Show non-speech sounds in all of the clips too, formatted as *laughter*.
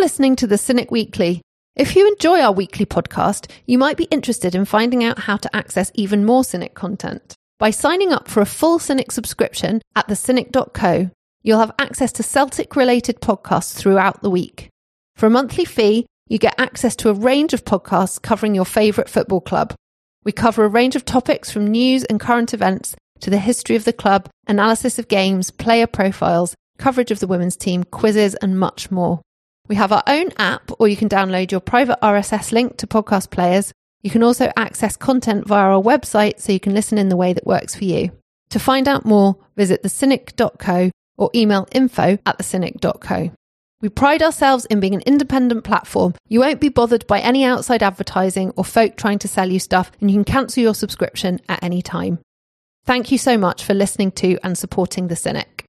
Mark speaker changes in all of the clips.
Speaker 1: You're listening to the Cynic Weekly. If you enjoy our weekly podcast, you might be interested in finding out how to access even more Cynic content. By signing up for a full Cynic subscription at thecynic.co, you'll have access to Celtic related podcasts throughout the week. For a monthly fee, you get access to a range of podcasts covering your favourite football club. We cover a range of topics from news and current events to the history of the club, analysis of games, player profiles, coverage of the women's team, quizzes, and much more. We have our own app, or you can download your private RSS link to podcast players. You can also access content via our website so you can listen in the way that works for you. To find out more, visit thecynic.co or email info at thecynic.co. We pride ourselves in being an independent platform. You won't be bothered by any outside advertising or folk trying to sell you stuff, and you can cancel your subscription at any time. Thank you so much for listening to and supporting The Cynic.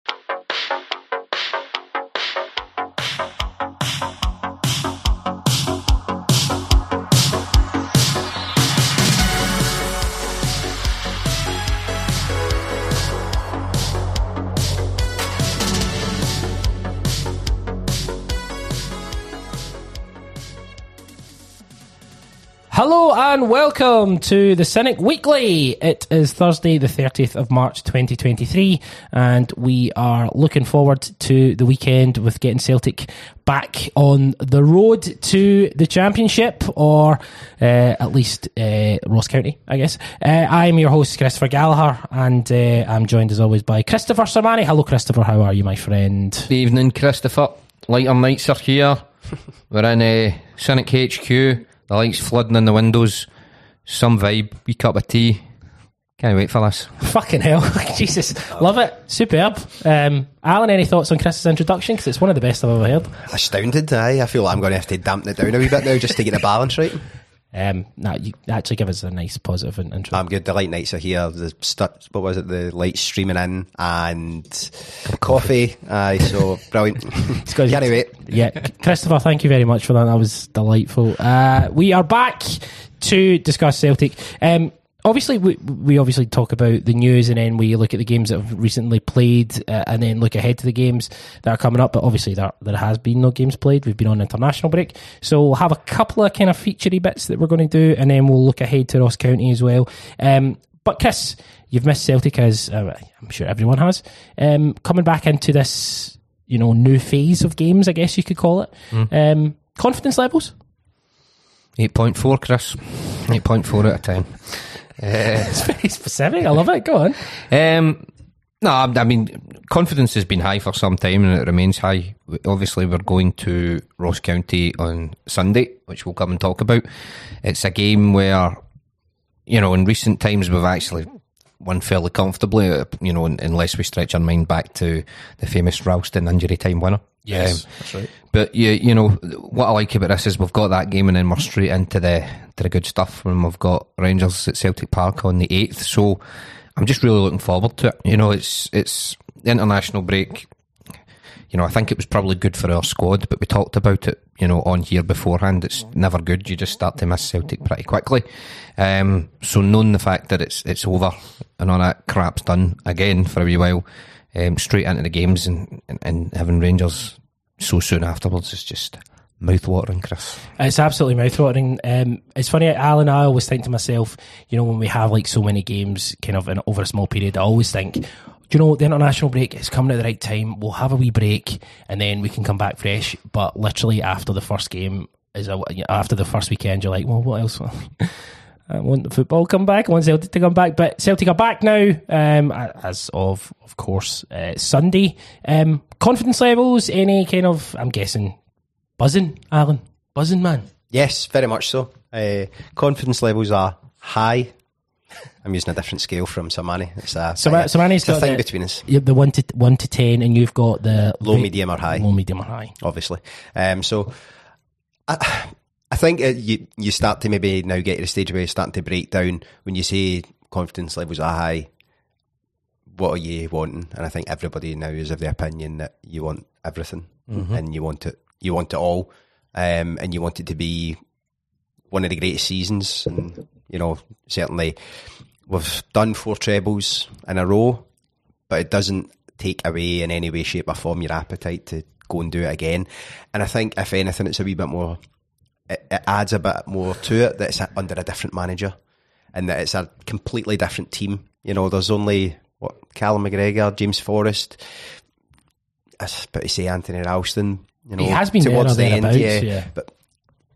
Speaker 2: Hello and welcome to the Cynic Weekly. It is Thursday, the 30th of March 2023, and we are looking forward to the weekend with getting Celtic back on the road to the Championship, or uh, at least uh, Ross County, I guess. Uh, I'm your host, Christopher Gallagher, and uh, I'm joined as always by Christopher Sermanni. Hello, Christopher. How are you, my friend?
Speaker 3: Good evening, Christopher. Lighter nights are here. *laughs* We're in uh, Cynic HQ. The lights flooding in the windows. Some vibe. Wee cup of tea. Can't wait for this.
Speaker 2: Fucking hell. *laughs* Jesus. Love it. Superb. Um, Allan, any thoughts on Chris's introduction? Because it's one of the best I've ever heard.
Speaker 4: Astounded, aye. I feel like I'm going to have to dampen it down a wee bit now just to get the balance right. *laughs*
Speaker 2: Um, nah, you actually give us a nice positive in- intro.
Speaker 4: I'm good. The light nights are here. The stu- what was it? The light streaming in and coffee. Aye, so *laughs* brilliant.
Speaker 2: It's good.
Speaker 4: Can't wait.
Speaker 2: yeah, Christopher, thank you very much for that. That was delightful. Uh, we are back to discuss Celtic. Um, obviously, we, we obviously talk about the news, and then we look at the games that have recently played, uh, and then look ahead to the games that are coming up. But obviously, there there has been no games played. We've been on international break, so we'll have a couple of kind of featurey bits that we're going to do, and then we'll look ahead to Ross County as well. Um, but Chris, you've missed Celtic as uh, I'm sure everyone has. Um, coming back into this, you know, new phase of games, I guess you could call it. Um, confidence levels.
Speaker 3: 8.4, Chris. 8.4 out of 10. *laughs*
Speaker 2: It's very specific. I love it. Go on.
Speaker 3: Um, no, I mean, confidence has been high for some time and it remains high. Obviously, we're going to Ross County on Sunday, which we'll come and talk about. It's a game where, you know, in recent times we've actually won fairly comfortably, uh, you know, unless we stretch our mind back to the famous Ralston injury time winner. Um,
Speaker 2: that's right.
Speaker 3: But you, you know what I like about this is we've got that game and then we're straight into the to the good stuff when we've got Rangers at Celtic Park on the eighth. So I'm just really looking forward to it. You know, it's it's the international break. You know, I think it was probably good for our squad, but we talked about it. You know, on here beforehand, it's never good. You just start to miss Celtic pretty quickly. Um, so knowing the fact that it's it's over and all that crap's done again for a wee while, um, straight into the games and, and, and having Rangers so soon afterwards is just mouth-watering, Chris.
Speaker 2: It's absolutely mouthwatering. Um, it's funny, Allan. I always think to myself, you know, when we have like so many games, kind of in, over a small period, I always think, do you know, the international break is coming at the right time. We'll have a wee break, and then we can come back fresh. But literally after the first game is a, after the first weekend, you're like, well, what else? *laughs* I want the football come back. I want Celtic to come back, but Celtic are back now, um, as of of course uh, Sunday. Um, confidence levels, any kind of, I'm guessing, buzzing, Allan, buzzing, man.
Speaker 4: Yes, very much so. Uh, confidence levels are high. I'm using a different scale from Sermanni. It's a,
Speaker 2: So,
Speaker 4: thing-
Speaker 2: so Manny's
Speaker 4: it's thing
Speaker 2: the,
Speaker 4: between us.
Speaker 2: You have the one to one to ten, and you've got the
Speaker 4: Low, medium, or high.
Speaker 2: low, medium, or high.
Speaker 4: obviously. Um, so I, I think uh you you start to maybe now get to the stage where you're starting to break down when you say confidence levels are high. What are you wanting? And I think everybody now is of the opinion that you want everything and you want it. You want it all, um, and you want it to be one of the greatest seasons. And you know, certainly we've done four trebles in a row, but it doesn't take away in any way, shape, or form your appetite to go and do it again. And I think if anything, it's a wee bit more. It, it adds a bit more to it that it's under a different manager, and that it's a completely different team. You know, there's only what Callum McGregor, James Forrest, I about to say Anthony Ralston. You know,
Speaker 2: He has been
Speaker 4: towards the end, yeah,
Speaker 2: yeah.
Speaker 4: But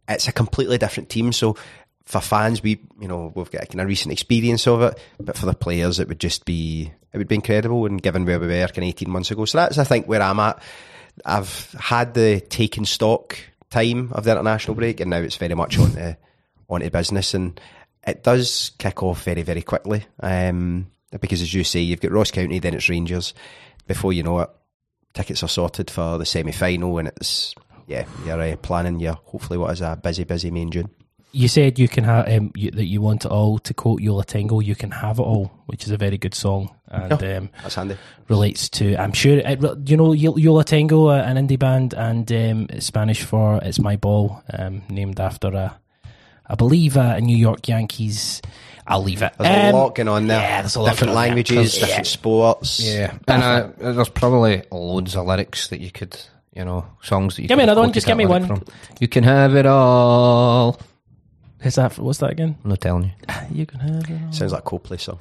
Speaker 4: it's a completely different team. So for fans, we you know we've got a kind of recent experience of it, but for the players, it would just be it would be incredible. And given where we were kind of eighteen months ago, so that's I think where I'm at. I've had the taking stock time of the international break, and now it's very much on to onto business, and it does kick off very very quickly. Um, because as you say, you've got Ross County, then it's Rangers. Before you know it, tickets are sorted for the semi final, and it's yeah, you're uh, planning your hopefully what is a busy busy May and June.
Speaker 2: You said you can have um, you, that you want it all. To quote Yo La Tengo, you can have it all, which is a very good song and um,
Speaker 4: That's handy.
Speaker 2: relates to. I'm sure it, you know Yo- Yola Tango, uh, an indie band, and um, it's Spanish for "It's My Ball," um, named after a, I believe uh, a New York Yankees. I'll leave it.
Speaker 4: There's
Speaker 2: Um,
Speaker 4: a lot going on there.
Speaker 2: yeah, there's a lot
Speaker 4: different
Speaker 2: going on there.
Speaker 4: languages,
Speaker 2: Yeah.
Speaker 4: different sports.
Speaker 3: Yeah, and uh, there's probably loads of lyrics that you could, you know, songs that you.
Speaker 2: Give me another one, just give me one.
Speaker 3: From. You can have it all.
Speaker 2: Is that what's that again?
Speaker 3: I'm not telling you. *laughs*
Speaker 2: You can have it. all.
Speaker 4: Sounds like a Coldplay song.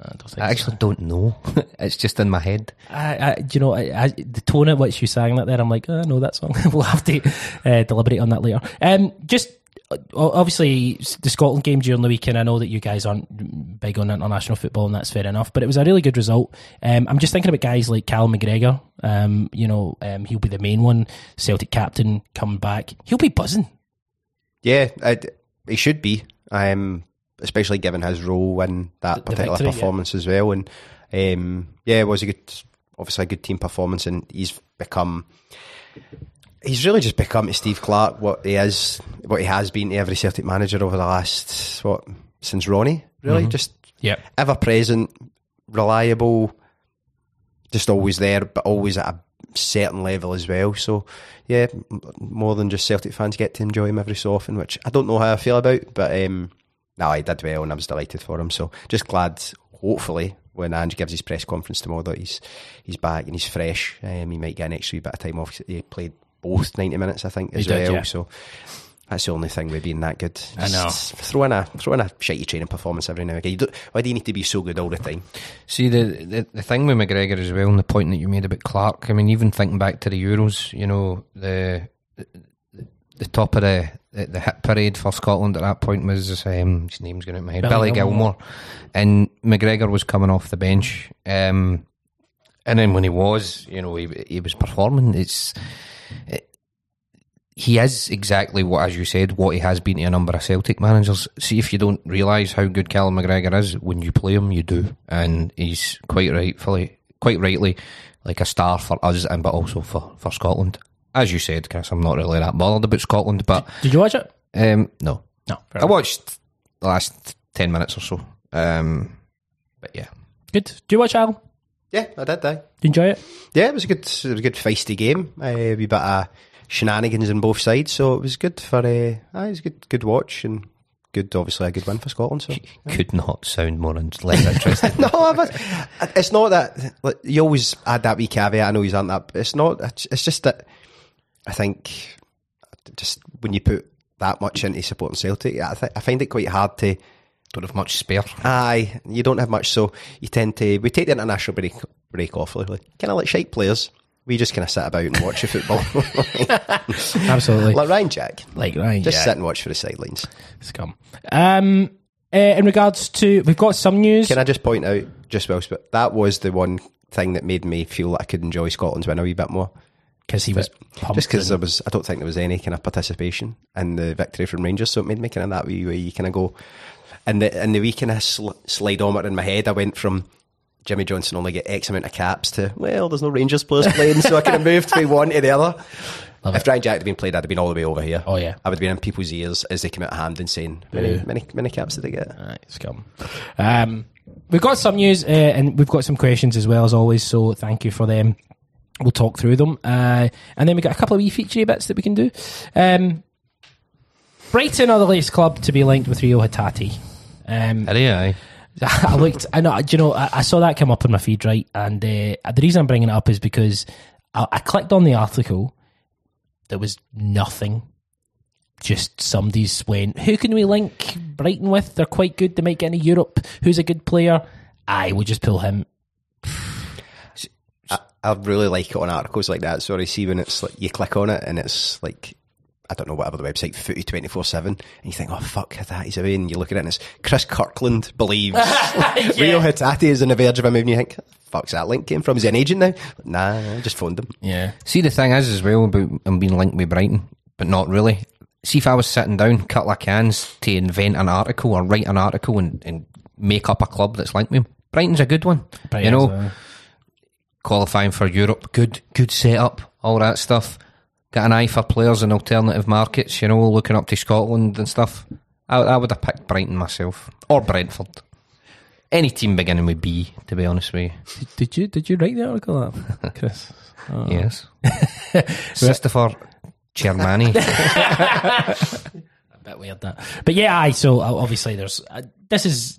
Speaker 2: I don't think
Speaker 3: I
Speaker 2: so.
Speaker 3: actually don't know. *laughs* it's just in my head.
Speaker 2: I, I, do you know, I, I, the tone at which you sang that there, I'm like, oh, I know that song. *laughs* we'll have to uh, deliberate on that later. Um, just uh, obviously the Scotland game during the weekend. I know that you guys aren't big on international football, and that's fair enough. But it was a really good result. Um, I'm just thinking about guys like Cal McGregor. Um, you know, um, he'll be the main one. Celtic captain coming back. He'll be buzzing.
Speaker 4: Yeah, it, he should be. Um, especially given his role in that
Speaker 2: The- the
Speaker 4: particular
Speaker 2: victory, yeah.
Speaker 4: performance as well. And um, yeah, it was a good, obviously a good team performance, and he's become. He's really just become to Steve Clarke what he is, what he has been to every Celtic manager over the last what since Ronny. Really, just
Speaker 2: Yep.
Speaker 4: ever present, reliable, just always there, but always at a certain level as well. So, yeah, more than just Celtic fans get to enjoy him every so often, which I don't know how I feel about, but um, no, he did well and I was delighted for him. So, just glad, hopefully, when Ange gives his press conference tomorrow, that he's he's back and he's fresh. Um, he might get an extra bit of time off. He played both 90 minutes, I think, as
Speaker 2: did,
Speaker 4: well.
Speaker 2: yeah.
Speaker 4: So, that's the only thing with being that good.
Speaker 2: I know.
Speaker 4: Throw in a throw in a shitty training performance every now and again. You why do you need to be so good all the time?
Speaker 3: See the, the the thing with McGregor as well, and the point that you made about Clarke. I mean, even thinking back to the Euros, you know, the the, the top of the, the the hit parade for Scotland at that point was um, his name's going out of my head,
Speaker 2: Billy
Speaker 3: Billy,
Speaker 2: Gilmour.
Speaker 3: Gilmour, and McGregor was coming off the bench, um, and then when he was, you know, he he was performing. It's it, he is exactly what, as you said, what he has been to a number of Celtic managers. See if you don't realise how good Callum McGregor is when you play him, you do, and he's quite rightfully, quite rightly, like a star for us, and but also for for Scotland. As you said, Chris, I'm not really that bothered about Scotland, but
Speaker 2: Did you watch it?
Speaker 3: um, no,
Speaker 2: No.
Speaker 3: I watched the last ten minutes or so. Um, but yeah,
Speaker 2: Good. Do you watch Al?
Speaker 4: Yeah, I did. I.
Speaker 2: Do you enjoy it?
Speaker 4: Yeah, it was a good, it was a good feisty game. Uh, a wee bit of shenanigans on both sides, so it was good for. Uh, it was a good, good watch and good, obviously a good win for Scotland. So *laughs*
Speaker 3: could not sound more *laughs* interesting.
Speaker 4: no, was- it's not that like, you always add that wee caveat. I know you aren't that. but It's not. It's, it's just that I think just when you put that much into supporting Celtic, I, th- I find it quite hard to.
Speaker 3: Don't have much spare.
Speaker 4: Aye, you don't have much, so you tend to. We take the international break break off, like, kind of like shite players. We just kind of sit about and watch the football, *laughs* *laughs*
Speaker 2: Absolutely.
Speaker 4: like Ryan Jack.
Speaker 2: like Ryan.
Speaker 4: Just
Speaker 2: Jack.
Speaker 4: sit and watch for the sidelines.
Speaker 2: Scum. Um, uh, in regards to, we've got some news.
Speaker 4: Can I just point out, just whilst, but that was the one thing that made me feel that I could enjoy Scotland's win a wee bit more.
Speaker 2: Because he was pumped.
Speaker 4: Just because there was, I don't think there was any kind of participation in the victory from Rangers, so it made me kind of that wee where you kind of go, and the and the wee kind of sl- slidometer in my head, I went from Jimmy Johnstone only get X amount of caps to well, there's no Rangers players playing, so I kind of moved from one to the other. *laughs*
Speaker 2: Love
Speaker 4: if
Speaker 2: it.
Speaker 4: Ryan Jack had been played, I'd have been all the way over here.
Speaker 2: Oh, yeah.
Speaker 4: I would have been in people's ears as they come out of Hampden saying, "Many,
Speaker 2: Yeah.
Speaker 4: many, many caps did they get?"
Speaker 2: Alright, scum. Um, we've got some news uh, and we've got some questions as well as always. So thank you for them. We'll talk through them, uh, and then we got a couple of wee featurey bits that we can do. Um, Brighton are the latest club to be linked with Reo Hatate. Um,
Speaker 3: Aye, aye. *laughs*
Speaker 2: I looked. I know. You know? I, I saw that come up on my feed, right? And uh, the reason I'm bringing it up is because I, I clicked on the article. There was nothing. Just somebody's went. Who can we link Brighton with? They're quite good. They might get into Europe. Who's a good player? I would just pull him.
Speaker 4: I, I really like it on articles like that. Sorry, see when it's like you click on it and it's like I don't know whatever the website footy twenty four seven, and you think, oh fuck that he's away, and you look at it and it's Chris Kirkland believes *laughs* Reo Hatate is on the verge of a move, and you think, fuck's that link came from? Is he an agent now? Nah, I just phoned him.
Speaker 2: Yeah.
Speaker 3: See, the thing is as well about him being linked with Brighton, but not really. See, if I was sitting down, cut like cans to invent an article or write an article and, and make up a club that's linked with him, Brighton's a good one. you know,
Speaker 2: uh,
Speaker 3: qualifying for Europe, good, good setup, all that stuff. Got an eye for players in alternative markets, you know, looking up to Scotland and stuff. I, I would have picked Brighton myself or Brentford. Any team beginning with B, to be honest with you. *laughs*
Speaker 2: did you did you write the article up, *laughs* Chris? Oh.
Speaker 3: Yes. *laughs* Christopher Sermanni.
Speaker 2: a bit weird that. But yeah, I so obviously there's uh, this is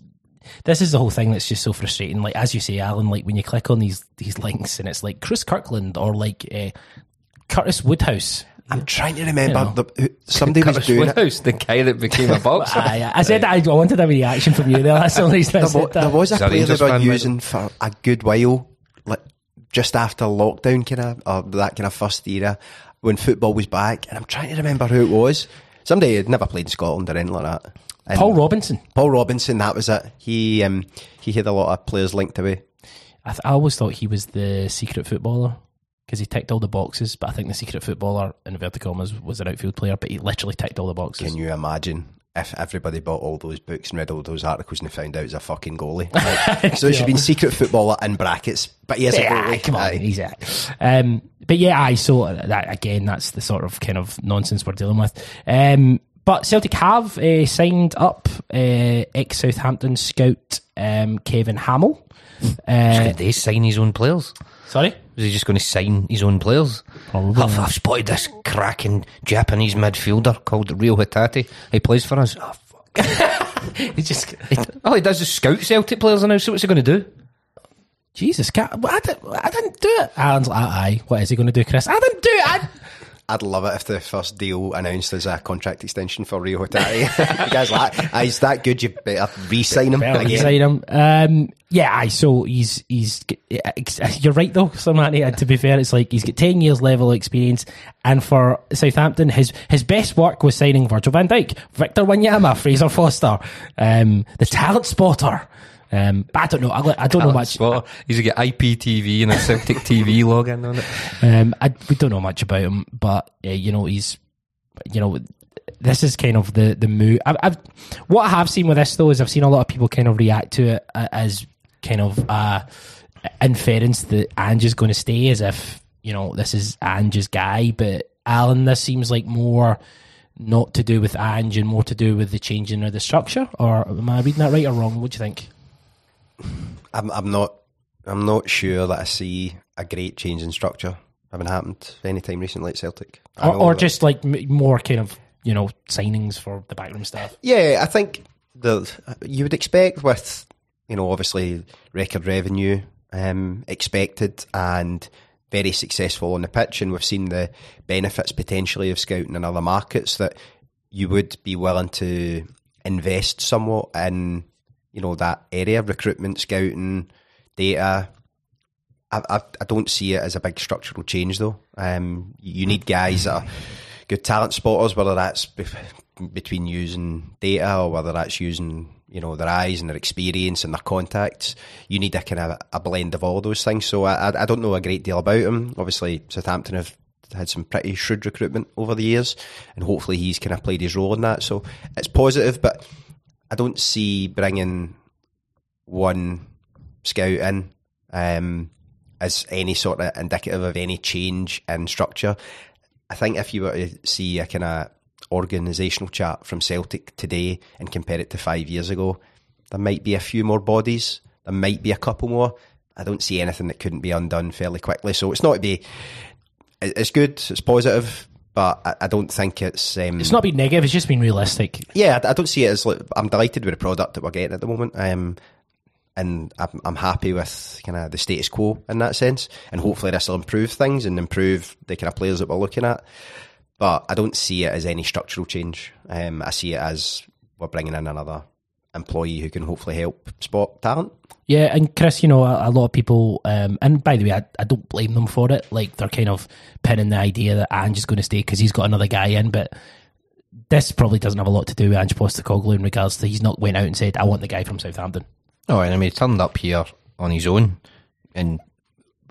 Speaker 2: this is the whole thing that's just so frustrating. Like as you say, Allan, like when you click on these these links and it's like Chris Kirkland or like uh, Curtis Woodhouse.
Speaker 4: I'm trying to remember
Speaker 2: You know.
Speaker 4: the, who, somebody was
Speaker 3: Curtis
Speaker 4: doing it.
Speaker 3: Woodhouse, the guy that became a boxer. *laughs*
Speaker 2: I, I said I wanted a reaction from you there. *laughs* That's the only reason
Speaker 4: There, wa-
Speaker 2: said that.
Speaker 4: there was a
Speaker 3: Is that
Speaker 4: player
Speaker 3: Rangers
Speaker 4: they were
Speaker 3: fan, by the-
Speaker 4: using for a good while, like just after lockdown, kind of, or that kind of first era when football was back. And I'm trying to remember who it was. Somebody had never played in Scotland or anything like that. And
Speaker 2: Paul Robinson.
Speaker 4: Paul Robinson, that was it. He um, he had a lot of players linked away.
Speaker 2: I, th- I always thought he was the secret footballer because he ticked all the boxes. But I think the secret footballer in inverted commas was an outfield player, but he literally ticked all the boxes.
Speaker 4: Can you imagine if everybody bought all those books and read all those articles and they found out he was a fucking goalie? *laughs* Like, so it should have been secret footballer in brackets, but he is a
Speaker 2: Yeah,
Speaker 4: goalie.
Speaker 2: come on,
Speaker 4: Aye.
Speaker 2: he's a, um, but yeah, I so that again, that's the sort of kind of nonsense we're dealing with. Um, but Celtic have uh, signed up uh, ex Southampton scout um, Kevin Hamill. Uh,
Speaker 3: Did they sign his own players?
Speaker 2: Sorry,
Speaker 3: Was he just going to sign his own players?
Speaker 2: Probably.
Speaker 3: I've, I've spotted this cracking Japanese midfielder called Reo Hatate. He plays for us. Oh, fuck. *laughs*
Speaker 2: he just
Speaker 3: He- all he does is scout Celtic players now, so what's he going to do?
Speaker 2: Jesus, I, did, I didn't do it. Allan's like, aye, what is he going to do, Chris? I didn't do it. I,
Speaker 4: I'd love it if the first deal announced as a contract extension for Reo *laughs* you guys like, he's that good, you better re-sign him
Speaker 2: Well,
Speaker 4: again.
Speaker 2: sign him. Um, yeah, aye, so he's he's you're right though, Sermanni. To be fair, it's like he's got ten years level experience, and for Southampton, his his best work was signing Virgil Van Dijk, Victor Wanyama, Fraser Forster, um, the talent spotter. Um, but I don't know. I, I don't know much.
Speaker 3: Spot. He's got IPTV and a Celtic *laughs* TV login on it.
Speaker 2: Um, I, we don't know much about him, but uh, you know he's, you know, this is kind of the the move. I've, I've what I have seen with this though is I've seen a lot of people kind of react to it uh, as kind of uh, inference that Ange is going to stay, as if you know this is Ange's guy. But Allan, this seems like more not to do with Ange and more to do with the changing of the structure. Or am I reading that right or wrong? What do you think?
Speaker 4: I'm, I'm not. I'm not sure that I see a great change in structure having happened any time recently at Celtic. I
Speaker 2: Or, or just like more kind of you know signings for the backroom staff.
Speaker 4: Yeah, I think the you would expect with you know obviously record revenue um, expected and very successful on the pitch, and we've seen the benefits potentially of scouting in other markets that you would be willing to invest somewhat in you know that area recruitment, scouting, data. I, I, I don't see it as a big structural change though. Um, you need guys that are good talent spotters, whether that's be- between using data or whether that's using you know their eyes and their experience and their contacts. You need a kind of a blend of all those things. So I, I don't know a great deal about him. Obviously, Southampton have had some pretty shrewd recruitment over the years, and hopefully he's kind of played his role in that. So it's positive, but I don't see bringing one scout in um, as any sort of indicative of any change in structure. I think if you were to see a kind of organisational chart from Celtic today and compare it to five years ago, there might be a few more bodies. There might be a couple more. I don't see anything that couldn't be undone fairly quickly. So it's not to be. it- It's good. It's positive, but I, I don't think it's. Um,
Speaker 2: It's not been negative. It's just been realistic.
Speaker 4: yeah, I, I don't see it as. Like, I'm delighted with the product that we're getting at the moment. Um, and I'm, I'm happy with kind of the status quo in that sense. And hopefully this will improve things and improve the kind of players that we're looking at. But I don't see it as any structural change. Um, I see it as we're bringing in another employee who can hopefully help spot talent.
Speaker 2: Yeah, and Chris, you know, a, a lot of people, um, and by the way, I, I don't blame them for it. Like they're kind of pinning the idea that Ange is going to stay because he's got another guy in, but this probably doesn't have a lot to do with Ange Postecoglou in regards to he's not went out and said, "I want the guy from Southampton."
Speaker 3: Oh, and I mean, he turned up here on his own and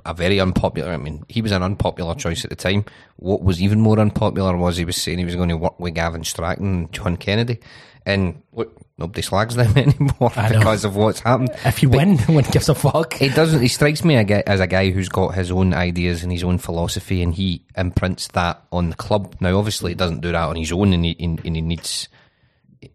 Speaker 3: a very unpopular. I mean, he was an unpopular choice at the time. What was even more unpopular was he was saying he was going to work with Gavin Strachan and John Kennedy, and look, nobody slags them *laughs* anymore because of what's happened.
Speaker 2: If you win, *laughs* no one gives a fuck.
Speaker 3: He doesn't. He strikes me as a guy who's got his own ideas and his own philosophy, and he imprints that on the club. Now, obviously, he doesn't do that on his own, and he, and he needs.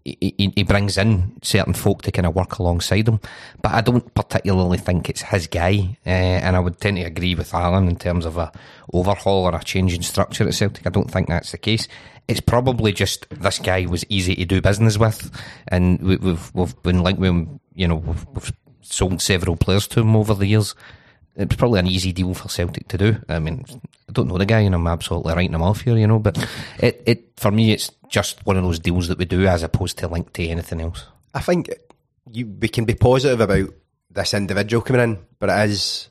Speaker 3: He, he, he brings in certain folk to kind of work alongside him, but I don't particularly think it's his guy. Uh, and I would tend to agree with Allan in terms of a overhaul or a change in structure at Celtic. I don't think that's the case. It's probably just this guy was easy to do business with, and we, we've we've been linked with him. You know, we've, we've sold several players to him over the years. It's probably an easy deal for Celtic to do. I mean, I don't know the guy, and I'm absolutely writing him off here, you know. But it, it for me, it's just one of those deals that we do as opposed to linked to anything else.
Speaker 4: I think you we can be positive about this individual coming in, but it is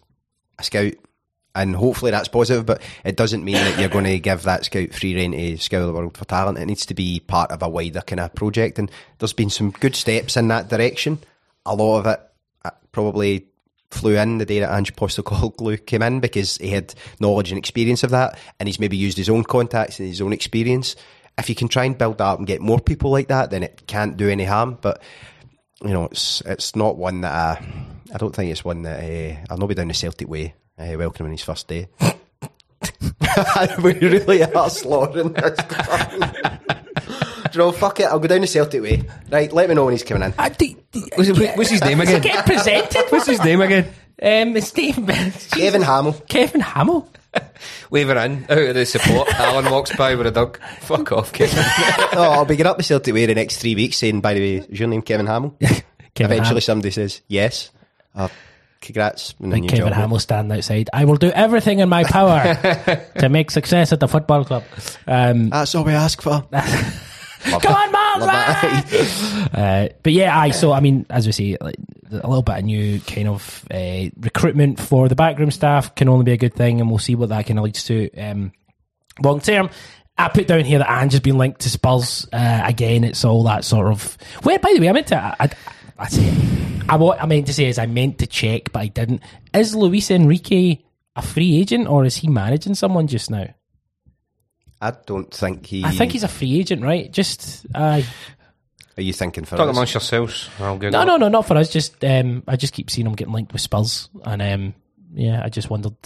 Speaker 4: a scout, and hopefully that's positive. But it doesn't mean that you're going to give that scout free reign to scour the world for talent. It needs to be part of a wider kind of project, and there's been some good steps in that direction. A lot of it uh, probably flew in the day that Ange Postecoglou came in because he had knowledge and experience of that, and he's maybe used his own contacts and his own experience. If you can try and build that up and get more people like that, then it can't do any harm. But you know, it's it's not one that I, I don't think it's one that uh, I'll not be down the Celtic way. Uh, welcome him on his first day. *laughs* we really are slaughtering this. Do you know, fuck it, I'll go down the Celtic way. Right, let me know when he's coming in.
Speaker 2: I, d- d-
Speaker 3: What's, what's his name again?
Speaker 2: get presented. *laughs*
Speaker 3: What's his name again?
Speaker 2: Um, it's Dave,
Speaker 4: Kevin Hamill.
Speaker 2: Kevin Hamill. *laughs*
Speaker 3: Wave her in out of the support. Allan walks by with a dog. Fuck off, Kevin.
Speaker 4: oh, I'll be getting up the Celtic way the next three weeks saying, by the way, is your name Kevin Hamill?
Speaker 2: Kevin
Speaker 4: Eventually somebody says, yes. Uh, congrats.
Speaker 2: And
Speaker 4: new
Speaker 2: Kevin
Speaker 4: job.
Speaker 2: Hamill standing outside. I will do everything in my power *laughs* to make success at the football club. Um,
Speaker 4: That's all we ask for. *laughs*
Speaker 2: come on, man!
Speaker 4: Love. *laughs*
Speaker 2: Uh, but yeah, I so I mean, as we see, like, a little bit of new kind of uh, recruitment for the backroom staff can only be a good thing, and we'll see what that kind of leads to um, long term. I put down here that Ange has been linked to Spurs uh, again. It's all that sort of. Where, by the way, I meant to. I, I, I say I what I meant to say is I meant to check, but I didn't. Is Luis Enrique a free agent or is he managing someone just now?
Speaker 4: I don't think he.
Speaker 2: I think he's a free agent, right? Just uh,
Speaker 4: Are you thinking for
Speaker 3: Talk
Speaker 4: us?
Speaker 3: amongst yourselves. I'll Google
Speaker 2: No,
Speaker 3: it.
Speaker 2: no, no, not for us. Just um, I just keep seeing him getting linked with Spurs, and um, yeah, I just wondered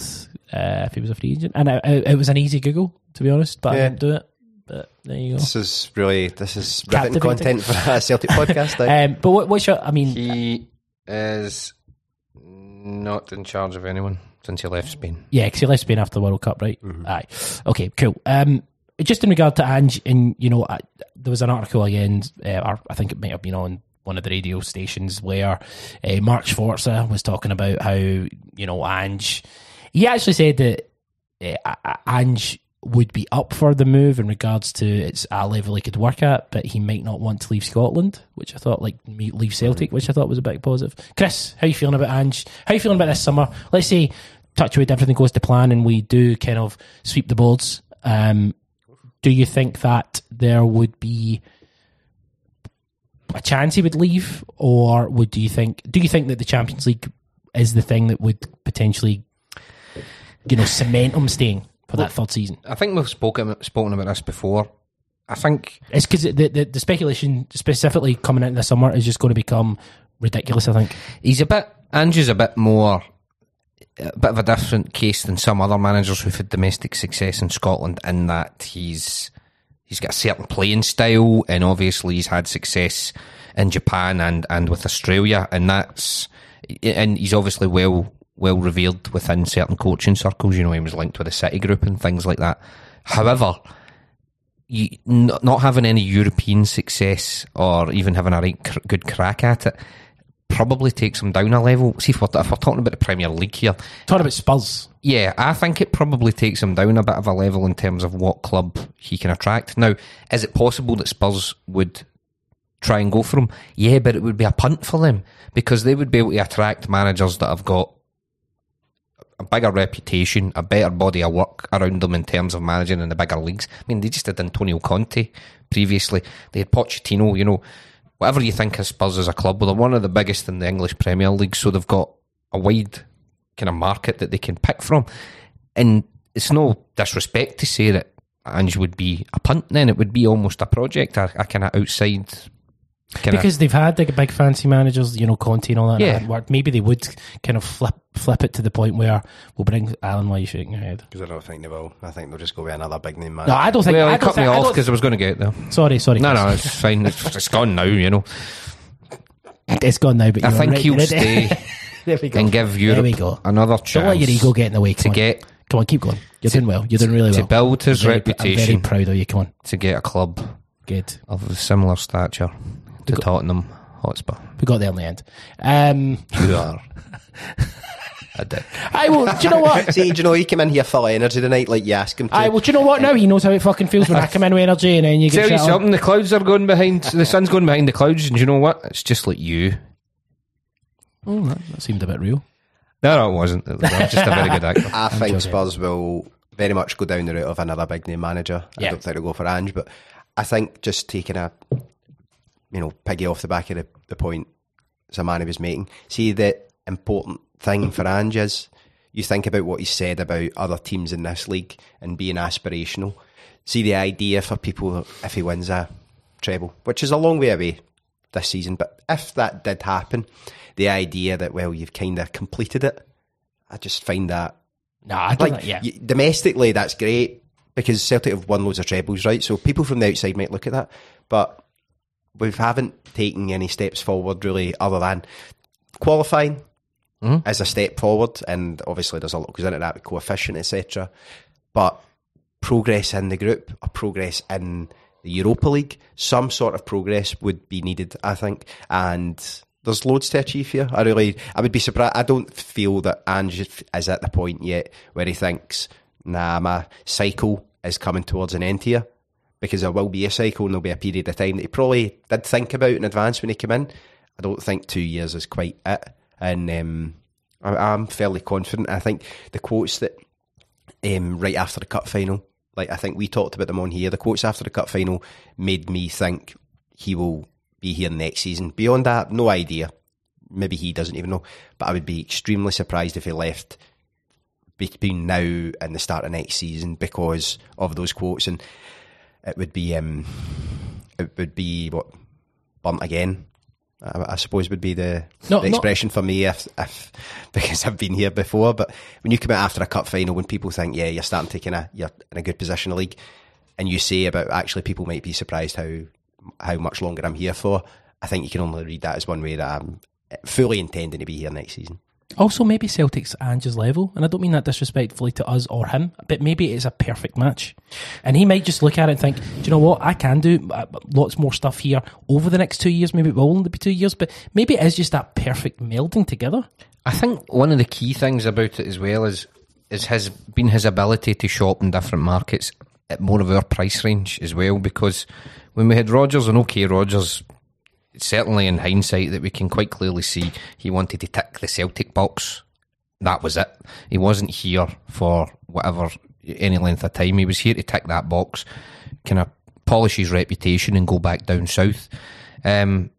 Speaker 2: uh, if he was a free agent, and I, I, it was an easy Google to be honest, but I didn't do it. But there you go.
Speaker 4: This is really this is riveting content for a Celtic podcast. *laughs*
Speaker 2: Um, but what, what's your? I mean,
Speaker 3: He is not in charge of anyone since he left Spain.
Speaker 2: yeah, because he left Spain after the World Cup, right? Aye. Okay, cool. Um, just in regard to Ange, and you know, I, there was an article again, uh, or I think it might have been on one of the radio stations where uh, Mark Schwarzer was talking about how you know Ange. He actually said that uh, Ange would be up for the move in regards to it's a level he could work at, but he might not want to leave Scotland, which I thought like leave Celtic, which I thought was a big positive. Chris, how you feeling about Ange? How you feeling about this summer? Let's say touch wood, everything goes to plan, and we do kind of sweep the boards. Um, do you think that there would be a chance he would leave, or would do you think? Do you think that the Champions League is the thing that would potentially, you know, cement him staying for that third season?
Speaker 3: I think we've spoken spoken about this before. I think
Speaker 2: It's because the, the the speculation specifically coming into the summer is just going to become ridiculous. I think.
Speaker 3: he's a bit. Andrew's a bit more, a bit of a different case than some other managers who've had domestic success in Scotland. In that he's he's got a certain playing style, and obviously he's had success in Japan and and with Australia, and that's and he's obviously well well revered within certain coaching circles. You know, he was linked with the City Group and things like that. However, you, not, not having any European success or even having a right cr- good crack at it probably takes him down a level. See, if we're, if we're talking about the Premier League here,
Speaker 2: Talking about Spurs.
Speaker 3: yeah, I think it probably takes him down a bit of a level in terms of what club he can attract. Now, is it possible that Spurs would try and go for him? Yeah, but it would be a punt for them because they would be able to attract managers that have got a bigger reputation, a better body of work around them in terms of managing in the bigger leagues. I mean, they just had Antonio Conte previously. They had Pochettino, you know, whatever you think of Spurs as a club, well, they're one of the biggest in the English Premier League, so they've got a wide kind of market that they can pick from. And it's no disrespect to say that Ange would be a punt then, it would be almost a project, a, a kind of outside kind
Speaker 2: Because they've had like big fancy managers, you know, Conte and all that.
Speaker 3: Yeah.
Speaker 2: Maybe they would kind of flip flip it to the point where we'll bring Allan. Why are you shaking your head?
Speaker 4: Because I don't think they will. I think they'll just go with another big name man.
Speaker 2: No, I don't think.
Speaker 3: well,
Speaker 2: I don't
Speaker 3: cut me
Speaker 2: think, I
Speaker 3: off because I was going to get there.
Speaker 2: Sorry, sorry.
Speaker 3: No,
Speaker 2: Chris.
Speaker 3: no, it's fine. It's, it's gone now, you know.
Speaker 2: it's gone now. But
Speaker 3: I think
Speaker 2: right,
Speaker 3: he'll
Speaker 2: didn't
Speaker 3: stay *laughs*
Speaker 2: there we go.
Speaker 3: and give
Speaker 2: There
Speaker 3: Europe
Speaker 2: we go.
Speaker 3: another chance
Speaker 2: Don't let your ego get in the way. Come
Speaker 3: to
Speaker 2: on.
Speaker 3: get
Speaker 2: Come on, keep going. You're doing well. You're doing really
Speaker 3: to
Speaker 2: well.
Speaker 3: build his
Speaker 2: I'm very- I'm very proud of you. Come on,
Speaker 3: to get a club
Speaker 2: good.
Speaker 3: of similar stature to
Speaker 2: got-
Speaker 3: Tottenham Hotspur.
Speaker 2: We got there in the end. Um,
Speaker 3: You are *laughs* a dick.
Speaker 2: I will. Do you know what? *laughs*
Speaker 4: See, do you know he came in here full of energy tonight, like you ask him to.
Speaker 2: I well, do you know what? Now he knows how it fucking feels when I come in with energy and then you get
Speaker 3: Tell you
Speaker 2: shut on.
Speaker 3: something, the clouds are going behind, the sun's going behind the clouds, and you know what? It's just like you.
Speaker 2: Oh, that, that seemed a bit real.
Speaker 3: No, no, it wasn't. It was just a very good actor. *laughs*
Speaker 4: I think
Speaker 2: joking.
Speaker 4: Spurs will very much go down the route of another big name manager. I
Speaker 2: Yeah.
Speaker 4: don't think they'll go for Ange, but I think just taking a, you know, piggy off the back of the, the point Sermanni was making. See, the important thing for Ange is you think about what he said about other teams in this league and being aspirational. See, the idea for people if he wins a treble, which is a long way away this season, but if that did happen, the idea that, well, you've kind of completed it, I just find that
Speaker 2: No, I don't.
Speaker 4: like
Speaker 2: think- yeah,
Speaker 4: y- domestically, that's great because Celtic have won loads of trebles, right? So people from the outside might look at that, but we haven't taken any steps forward really, other than qualifying
Speaker 3: Mhm.
Speaker 4: as a step forward, and obviously there's a lot goes into that with coefficient, etc. But progress in the group, or progress in the Europa League, some sort of progress would be needed, I think, and. There's loads to achieve here. I really, I would be surprised. I don't feel that Ange is at the point yet where he thinks, "Nah, my cycle is coming towards an end here," because there will be a cycle and there'll be a period of time that he probably did think about in advance when he came in. I don't think two years is quite it, and um, I, I'm fairly confident. I think the quotes that um, right after the cup final, like I think we talked about them on here, the quotes after the cup final made me think he will be here next season. Beyond that, no idea. Maybe he doesn't even know, but I would be extremely surprised if he left between now and the start of next season because of those quotes, and it would be um, it would be what burnt again. I, I suppose would be the,
Speaker 2: No,
Speaker 4: the expression for me if, if *laughs* because I've been here before. But when you come out after a cup final, when people think, yeah, you're starting to kind of you're in a good position in the league, and you say about actually people might be surprised how how much longer I'm here for. I think you can only read that as one way that I'm fully intending to be here next season.
Speaker 2: Also, maybe Celtic's Ange's level, and I don't mean that disrespectfully to us or him, but maybe it's a perfect match. And he might just look at it and think, do you know what? I can do uh, lots more stuff here over the next two years. Maybe it will only be two years, but maybe it is just that perfect melding together.
Speaker 3: I think one of the key things about it as well is is his been his ability to shop in different markets at more of our price range as well. Because when we had Rodgers and OK Rodgers, certainly in hindsight that we can quite clearly see he wanted to tick the Celtic box. That was it. He wasn't here for whatever any length of time. He was here to tick that box, kind of polish his reputation and go back down south. Um,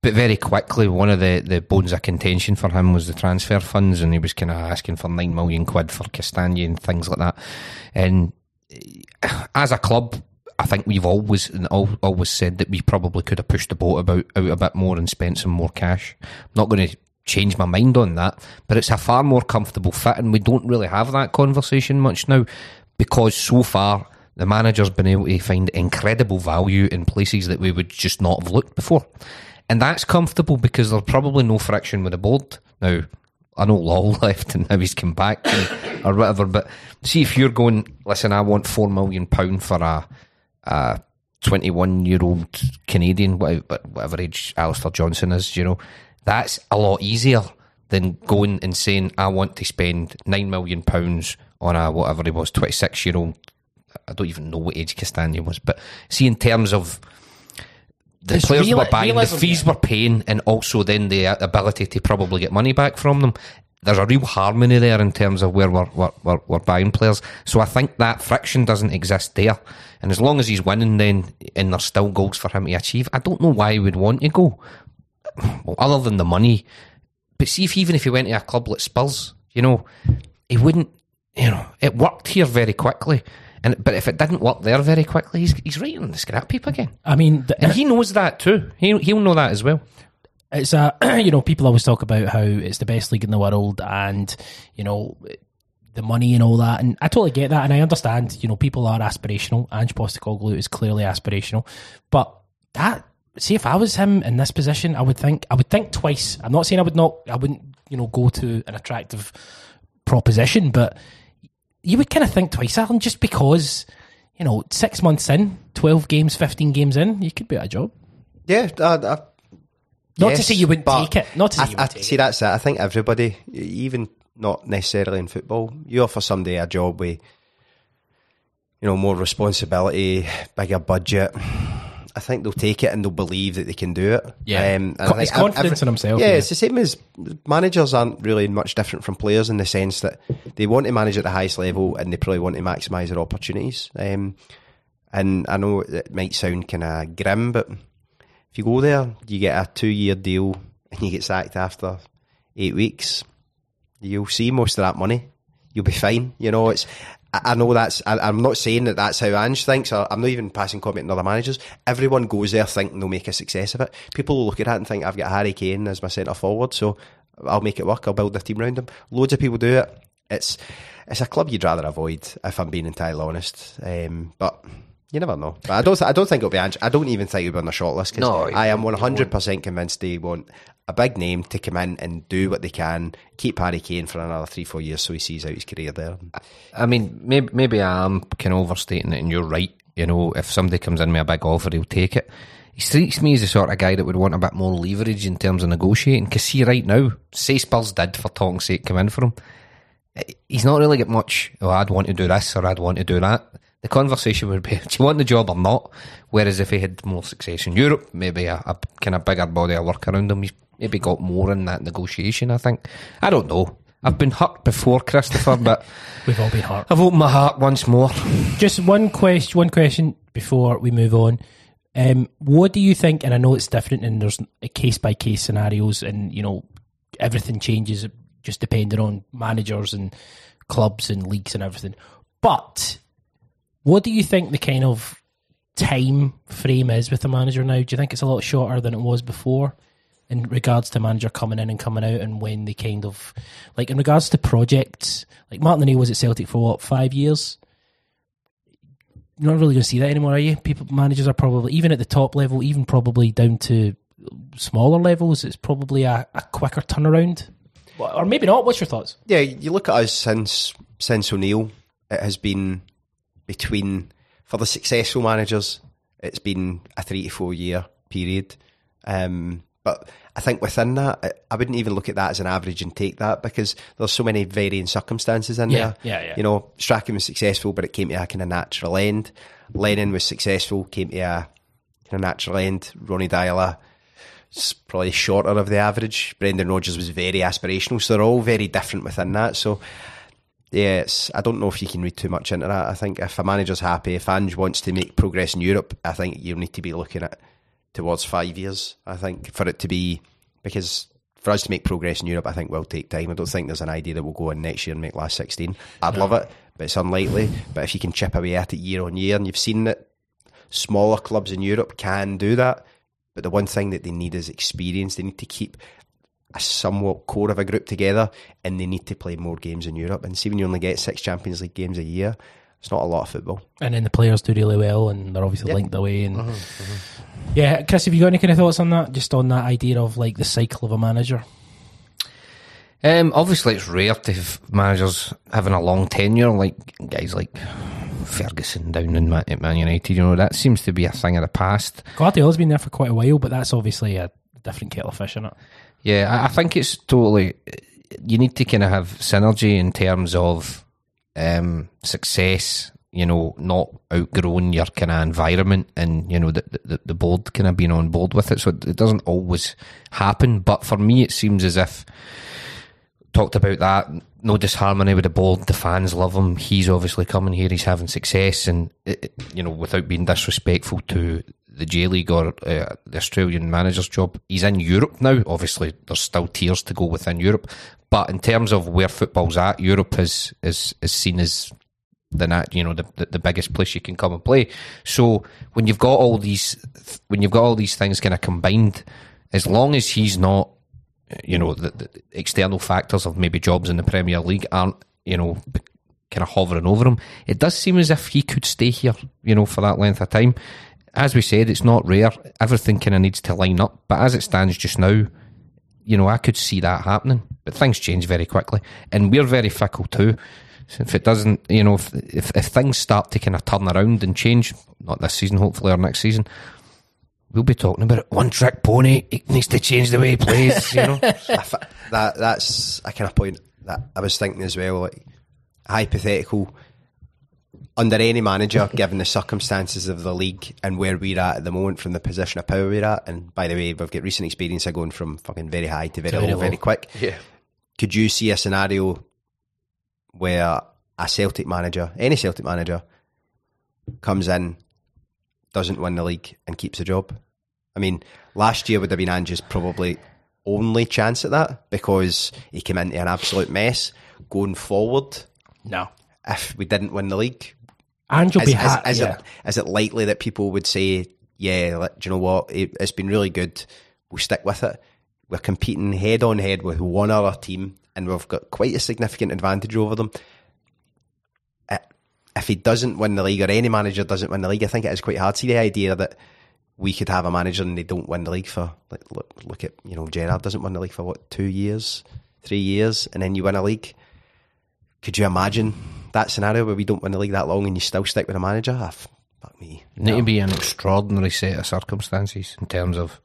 Speaker 3: but very quickly, one of the, the bones of contention for him was the transfer funds, and he was kind of asking for nine million quid for Castagna and things like that. And eh, as a club, I think we've always always said that we probably could have pushed the boat about out a bit more and spent some more cash. I'm not going to change my mind on that, but it's a far more comfortable fit, and we don't really have that conversation much now because so far the manager's been able to find incredible value in places that we would just not have looked before. And that's comfortable because there's probably no friction with the board. Now, I know Law *laughs* left and now he's come back or whatever, but see if you're going, listen, I want four million pound for a, a 21 year old Canadian, whatever, age Alistair Johnston is, you know, That's a lot easier than going and saying, I want to spend £9 million on a whatever he was, 26 year old. I don't even know what age Castagna was, but see, in terms of the
Speaker 2: It's
Speaker 3: players
Speaker 2: real-
Speaker 3: were buying,
Speaker 2: realism,
Speaker 3: the fees
Speaker 2: yeah.
Speaker 3: were paying, and also then the ability to probably get money back from them. There's a real harmony there in terms of where we're, we're, we're, we're buying players. So I think that friction doesn't exist there. And as long as he's winning, then, and there's still goals for him to achieve, I don't know why he would want to go. Well, other than the money. But see, if even if he went to a club like Spurs, you know, he wouldn't, you know, it worked here very quickly. And But if it didn't work there very quickly, he's, he's right on the scrap heap again.
Speaker 2: I mean, the,
Speaker 3: And he knows that too. He, he'll know that as well.
Speaker 2: It's a *clears throat* you know people always talk about how it's the best league in the world and you know the money and all that. And I totally get that. And I understand you know people are aspirational. Ange Postecoglou is clearly aspirational. But that see if I was him in this position I would think I would think twice. I'm not saying I would not I wouldn't you know go to an attractive proposition but you would kind of think twice Allan just because you know six months in 12 games 15 games in you could be at a job.
Speaker 4: Yeah, I, I,
Speaker 2: not to
Speaker 4: yes,
Speaker 2: say you wouldn't take it not to say
Speaker 4: I,
Speaker 2: you
Speaker 4: I,
Speaker 2: take
Speaker 4: see,
Speaker 2: it
Speaker 4: that's it. I think everybody, even not necessarily in football, you offer somebody a job with, you know, more responsibility, bigger budget. I think they'll take it and they'll believe that they can do it.
Speaker 2: Yeah.
Speaker 4: and
Speaker 2: Co-
Speaker 4: I
Speaker 2: it's
Speaker 4: think ev-
Speaker 2: confidence in himself,
Speaker 4: Yeah,
Speaker 2: yeah.
Speaker 4: it's the same as managers aren't really much different from players in the sense that they want to manage at the highest level and they probably want to maximise their opportunities. Um, and I know it might sound kind of grim, but you go there, you get a two-year deal and you get sacked after eight weeks, you'll see most of that money. You'll be fine. You know, it's. I I know that's. I, I'm not saying that that's how Ange thinks. Or I'm not even passing comment on other managers. Everyone goes there thinking they'll make a success of it. People look at that and think, "I've got Harry Kane as my centre forward, so I'll make it work. I'll build a team around him." Loads of people do it. It's it's a club you'd rather avoid, if I'm being entirely honest. Um, but you never know. But I don't. I don't think it'll be Ange. I don't even think he'll be on the shortlist. 'cause
Speaker 3: No,
Speaker 4: I am 100 percent convinced they want a big name to come in and do what they can, keep Harry Kane for another three, four years, so he sees out his career there.
Speaker 3: I mean, maybe, maybe I am kind of overstating it, and you're right. You know, if somebody comes in with a big offer, he'll take it. He strikes me as the sort of guy that would want a bit more leverage in terms of negotiating. Because see, right now, say Spurs did, for talk's sake, come in for him, eh, he's not really got much, oh, I'd want to do this or I'd want to do that. The conversation would be, do you want the job or not? Whereas if he had more success in Europe, maybe a, a kind of bigger body of work around him, he's maybe got more in that negotiation, I think. I don't know. I've been hurt before, Christopher, *laughs* but
Speaker 2: We've all been hurt.
Speaker 3: I've opened my heart once more.
Speaker 2: Just one question. One question before we move on. Um, what do you think? And I know it's different, and there's case by case scenarios, and you know everything changes just depending on managers and clubs and leagues and everything. But what do you think the kind of time frame is with the manager now? Do you think it's a lot shorter than it was before? in regards to manager coming in and coming out and when they kind of like in regards to projects like Martin O'Neill was at Celtic for what five years you're not really going to see that anymore are you people managers are probably even at the top level even probably down to smaller levels it's probably a, a quicker turnaround or maybe not what's your thoughts
Speaker 4: Yeah, you look at us since since O'Neill, it has been between for the successful managers, it's been a three to four year period. Um, but I think within that, I- wouldn't even look at that as an average and take that because there's so many varying circumstances in
Speaker 2: Yeah,
Speaker 4: there.
Speaker 2: yeah, yeah.
Speaker 4: You know, Strachan was successful, but it came to a kind of natural end. Lennon was successful, came to a kind of natural end. Ronny Deila s- probably shorter of the average. Brendan Rodgers was very aspirational, so they're all very different within that. So, yeah, it's, I don't know if you can read too much into that. I think if a manager's happy, if Ange wants to make progress in Europe, I think you need to be looking at towards five years. I think for it to be because for us to make progress in Europe, I think will take time. I don't think there's an idea that we'll go in next year and make last sixteen. I'd love it, but it's unlikely. But if you can chip away at it year on year, and you've seen that smaller clubs in Europe can do that. But the one thing that they need is experience. They need to keep a somewhat core of a group together, and they need to play more games in Europe. And see, when you only get six Champions League games a year, it's not a lot of football.
Speaker 2: and then the players do really well and they're obviously linked away and yeah Chris have you got any kind of thoughts on that just on that idea of like the cycle of a manager
Speaker 3: Um, obviously, it's rare to have managers having a long tenure, like guys like Ferguson down in Man, at Man United. You know, that seems to be a thing of the past.
Speaker 2: Guardiola's been there for quite a while but that's obviously a different kettle of fish isn't it
Speaker 3: Yeah, I, think it's totally. You need to kind of have synergy in terms of um, success. You know, not outgrowing your kind of environment, and you know the, the the board kind of being on board with it. So it, doesn't always happen. But for me, it seems as if talked about that. No disharmony with the board. The fans love him. He's obviously coming here. He's having success, and it- you know, without being disrespectful to the J League or uh, the Australian manager's job, he's in Europe now. Obviously, there's still tiers to go within Europe, but in terms of where football's at, Europe is is is seen as the you know the, the the biggest place you can come and play. So when you've got all these when you've got all these things kind of combined, as long as he's not you know, the, the external factors of maybe jobs in the Premier League aren't, you know, kind of hovering over him. It does seem as if he could stay here, you know, for that length of time. As we said, it's not rare. Everything kind of needs to line up. But as it stands just now, you know, I could see that happening. But things change very quickly. And we're very fickle too. So if it doesn't, you know, if, if, if things start to kind of turn around and change, not this season, hopefully, or next season, we'll be talking about it. One trick pony. He needs to change the way he plays, you know. *laughs*
Speaker 4: That that's a kind of point that I was thinking as well. Like hypothetical, under any manager, *laughs* given the circumstances of the league and where we're at at the moment, from the position of power we're at, and by the way, we've got recent experience of going from fucking very high to very,
Speaker 2: Very
Speaker 4: low,
Speaker 2: low.
Speaker 4: very quick.
Speaker 3: Yeah.
Speaker 4: Could you see a scenario where a Celtic manager, any Celtic manager, comes in, doesn't win the league, and keeps the job? I mean, last year would have been Ange's probably only chance at that because he came into an absolute mess. Going forward,
Speaker 2: No.
Speaker 4: if we didn't win the league,
Speaker 2: And you'll
Speaker 4: is,
Speaker 2: be
Speaker 4: is,
Speaker 2: ha-
Speaker 4: is
Speaker 2: yeah.
Speaker 4: it is it likely that people would say, "Yeah, do you know what? It, it's been really good. We'll stick with it." We're competing head on head with one other team, and we've got quite a significant advantage over them. If he doesn't win the league, or any manager doesn't win the league, I think it is quite hard to see the idea that we could have a manager and they don't win the league for like look, look at you know Gerrard doesn't win the league for what two years, three years, and then you win a league. Could you imagine that scenario where we don't win the league that long and you still stick with a manager? Ah, f- fuck me.
Speaker 3: Need to be an extraordinary set of circumstances in terms of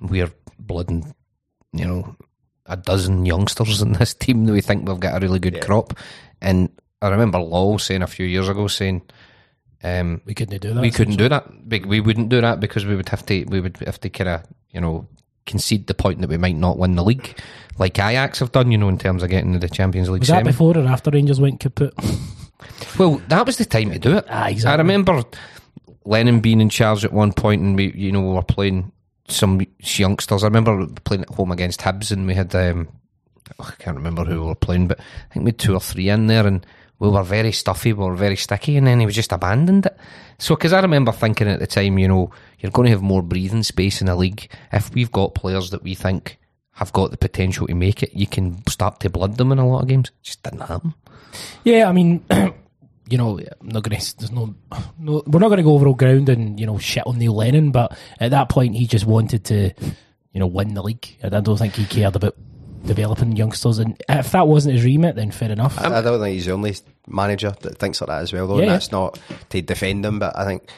Speaker 3: we're blooding, you know, a dozen youngsters in this team that we think we've got a really good crop. And I remember Law saying a few years ago saying um,
Speaker 2: We couldn't do that.
Speaker 3: we couldn't do that. Be- We wouldn't do that because we would have to. We would have to kind of you know concede the point that we might not win the league, like Ajax have done. You know, in terms of getting to the Champions League
Speaker 2: Was that
Speaker 3: semi.
Speaker 2: before or after Rangers went kaput? *laughs*
Speaker 3: Well, that was the time to do it.
Speaker 2: Ah, exactly.
Speaker 3: I remember Lennon being in charge at one point, and we, you know, we were playing some youngsters. I remember playing at home against Hibs, and we had um, I can't remember who we were playing, but I think we had two or three in there, and we were very stuffy, we were very sticky, and then he was just abandoned it. So, because I remember thinking at the time, you know, you're going to have more breathing space in the league if we've got players that we think have got the potential to make it. You can start to blood them in a lot of games. It just didn't happen.
Speaker 2: Yeah, I mean, *clears throat* you know, I'm not going to. There's no, no. We're not going to go over all ground and you know shit on Neil Lennon, but at that point he just wanted to, you know, win the league. And I don't think he cared about developing youngsters. And if that wasn't his remit, then fair enough.
Speaker 4: I, I don't think he's the only manager that thinks like that as well, though.
Speaker 2: Yeah,
Speaker 4: and that's not to defend him, but I think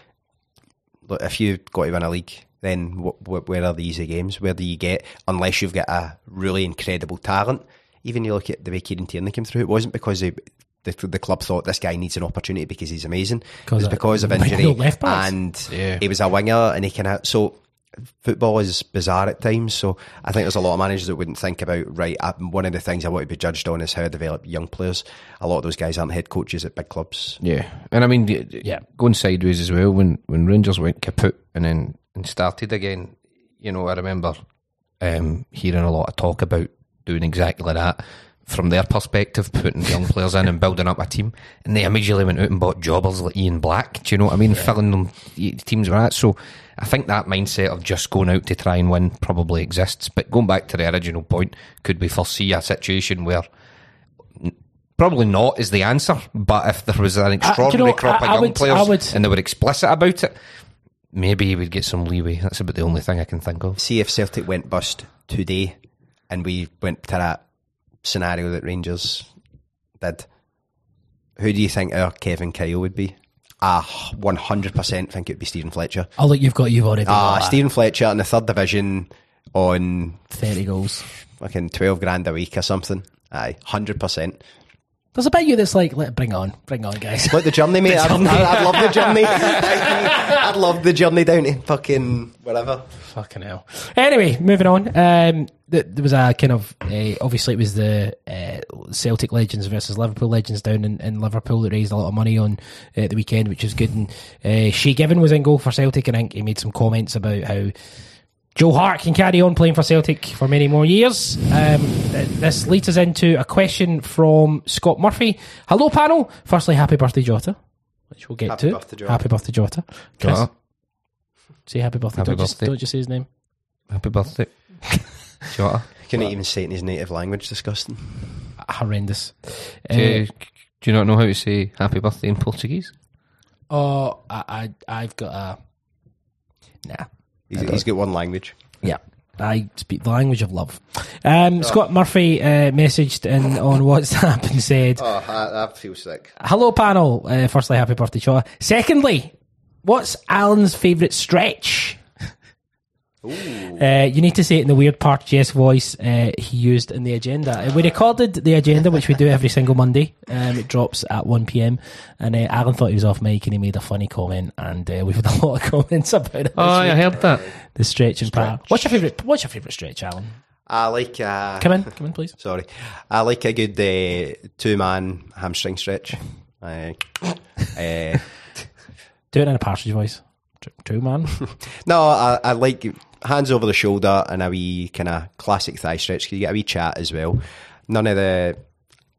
Speaker 4: look, if you've got to win a league, then wh- wh- where are the easy games? Where do you get, unless you've got a really incredible talent? Even you look at the way Kieran Tierney came through, it wasn't because they, the, the club thought this guy needs an opportunity because he's amazing. It
Speaker 2: 'Cause
Speaker 4: was because of
Speaker 2: no
Speaker 4: injury.
Speaker 2: left
Speaker 4: and
Speaker 3: Yeah.
Speaker 4: he was a winger and he can have. So football is bizarre at times. So I think there's a lot of managers that wouldn't think about right. uh, One of the things I want to be judged on is how I develop young players. A lot of those guys aren't head coaches at big clubs.
Speaker 3: Yeah, and I mean, y- y-
Speaker 2: Yeah.
Speaker 3: going sideways as well. When when Rangers went kaput and then and started again, you know, I remember um, hearing a lot of talk about doing exactly that from their perspective, putting young *laughs* players in and building up a team, and they immediately went out and bought jobbers like Ian Black. Do you know what I mean? Filling them teams were at. So I think that mindset of just going out to try and win probably exists. But going back to the original point, could we foresee a situation where Probably not is the answer, but if there was an extraordinary
Speaker 2: know,
Speaker 3: crop
Speaker 2: I-
Speaker 3: of
Speaker 2: I
Speaker 3: young
Speaker 2: would-
Speaker 3: players
Speaker 2: would-
Speaker 3: and they were explicit about it, maybe we'd get some leeway. That's about the only thing I can think of.
Speaker 4: See if Celtic went bust today, and we went to that scenario that Rangers did. Who do you think our Kevin Kyle would be? Ah, one hundred percent think it'd be Steven Fletcher.
Speaker 2: Oh, look, you've got you've already.
Speaker 4: Ah. Steven Fletcher in the third division, on
Speaker 2: 30 goals.
Speaker 4: fucking 12 grand a week or something. Aye, 100%.
Speaker 2: There's a bit of you that's like, let bring on, bring on, guys.
Speaker 4: Like the journey, mate. *laughs* I'd,
Speaker 2: journey.
Speaker 4: I'd, I'd love the journey. *laughs* I'd love the journey down to fucking whatever.
Speaker 2: Fucking hell. Anyway, moving on. Um, th- there was a kind of uh, obviously it was the uh, Celtic legends versus Liverpool legends down in, in Liverpool that raised a lot of money on uh, the weekend, which was good. And uh, Shay Given was in goal for Celtic, and I think he made some comments about how. Joe Hart can carry on playing for Celtic for many more years. Um, th- this leads us into a question from Scott Murphy. Hello, panel. Firstly, happy birthday, Jota, which we'll get
Speaker 4: Happy
Speaker 2: to.
Speaker 4: birthday, Jota.
Speaker 2: Happy birthday, Jota. Chris,
Speaker 3: Jota.
Speaker 2: say happy birthday.
Speaker 3: Happy
Speaker 2: don't, Just, don't just say his name.
Speaker 3: Happy birthday. *laughs* Jota.
Speaker 4: Couldn't even say it in his native language. Disgusting.
Speaker 2: horrendous.
Speaker 3: Do, you,
Speaker 2: Uh,
Speaker 3: do you not know how to say happy birthday in Portuguese?
Speaker 2: oh, I, I, I've got a. Nah.
Speaker 4: He's, he's got one language.
Speaker 2: Yeah. I speak the language of love. Um, Scott Murphy uh, messaged in on *laughs* WhatsApp and said,
Speaker 4: Oh, I, I feel sick.
Speaker 2: Hello, panel. Uh, firstly, happy birthday, Shaw. Secondly, what's Alan's favourite stretch? Uh, you need to say it in the weird Partridge voice uh, he used in the agenda. Uh, we recorded the agenda, which we do every single Monday. Um, it drops at 1 pm. And uh, Alan thought he was off mic and he made a funny comment. And uh, we've had a lot of *laughs* comments about it. this
Speaker 3: Oh, I
Speaker 2: week.
Speaker 3: heard that.
Speaker 2: The stretching part. What's your favourite? What's your favourite stretch, Alan?
Speaker 4: I like. Uh,
Speaker 2: Come in, come in, please. *laughs*
Speaker 4: Sorry. I like a good uh, two man hamstring stretch. Uh, uh,
Speaker 2: Do it in a partridge voice. True, true man.
Speaker 4: no, I, I like hands over the shoulder and a wee kind of classic thigh stretch. You get a wee chat as well. None of the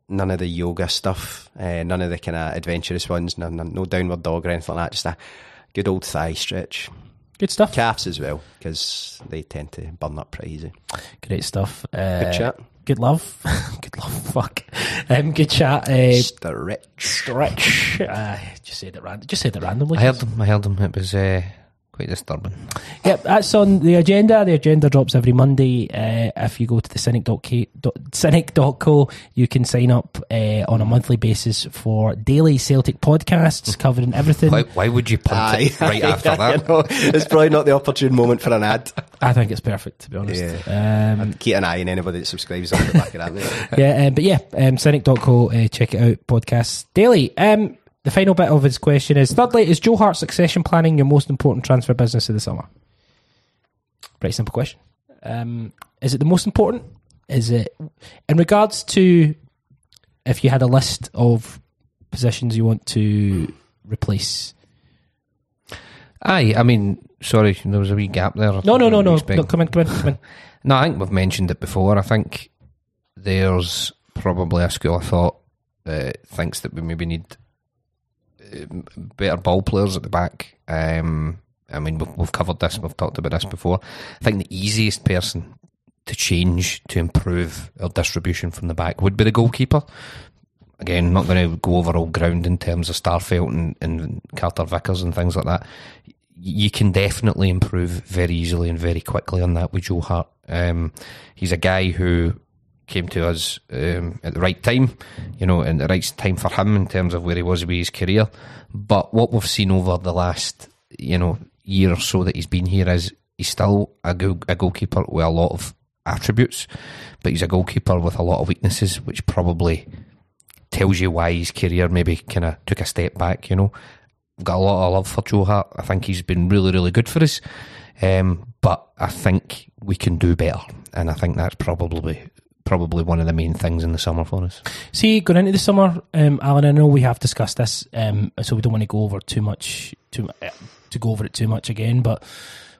Speaker 4: none of the yoga stuff. Uh, none of the kind of adventurous ones. No, no, no downward dog or anything like that. Just a good old thigh stretch.
Speaker 2: Good stuff.
Speaker 4: Calves as well because they tend to burn up pretty easy.
Speaker 2: Great stuff. Uh,
Speaker 4: Good chat.
Speaker 2: Good love. *laughs* good love. Fuck. Um, good chat. Uh,
Speaker 4: Stretch.
Speaker 2: stretch. Uh, just said it random. Just said it randomly.
Speaker 3: I heard them. I heard them. It was uh, quite disturbing.
Speaker 2: Yep, that's on the agenda. The agenda drops every Monday. Uh, if you go to the cynic.co, cynic.co you can sign up uh, on a monthly basis for daily Celtic podcasts covering everything.
Speaker 3: Why, why would you punt it right after *laughs*
Speaker 4: I
Speaker 3: that?
Speaker 4: know. It's probably not the opportune moment for an ad.
Speaker 2: I think it's perfect, to be honest. Um,
Speaker 4: Keep an eye on anybody that subscribes on the back of that. *laughs*
Speaker 2: yeah, um, but yeah, um, cynic.co, uh, check it out, podcasts daily. Um, the final bit of his question is thirdly, is Joe Hart succession planning your most important transfer business of the summer? Pretty simple question. Um, is it the most important? Is it in regards to if you had a list of positions you want to replace?
Speaker 3: Aye, I mean, sorry, there was a wee gap there.
Speaker 2: No, no, no, no. No come in, come in, come in.
Speaker 3: No, I think we've mentioned it before. I think there's probably a school of thought that thinks that we maybe need better ball players at the back. Um, I mean, we've, we've covered this, we've talked about this before. I think the easiest person to change to improve our distribution from the back would be the goalkeeper. Again, not going to go over all ground in terms of Starfelt and, and Carter Vickers and things like that you can definitely improve very easily and very quickly on that with Joe Hart. Um, he's a guy who came to us um, at the right time, you know, and the right time for him in terms of where he was with his career. But what we've seen over the last, you know, year or so that he's been here is he's still a, goal, a goalkeeper with a lot of attributes, but he's a goalkeeper with a lot of weaknesses, which probably tells you why his career maybe kind of took a step back, you know. I've got a lot of love for Joe Hart. I think he's been really, really good for us. Um, but I think we can do better. And I think that's probably probably one of the main things in the summer for us.
Speaker 2: See, going into the summer, um, Alan, I know we have discussed this, um, so we don't want to go over too much, too uh, to go over it too much again. But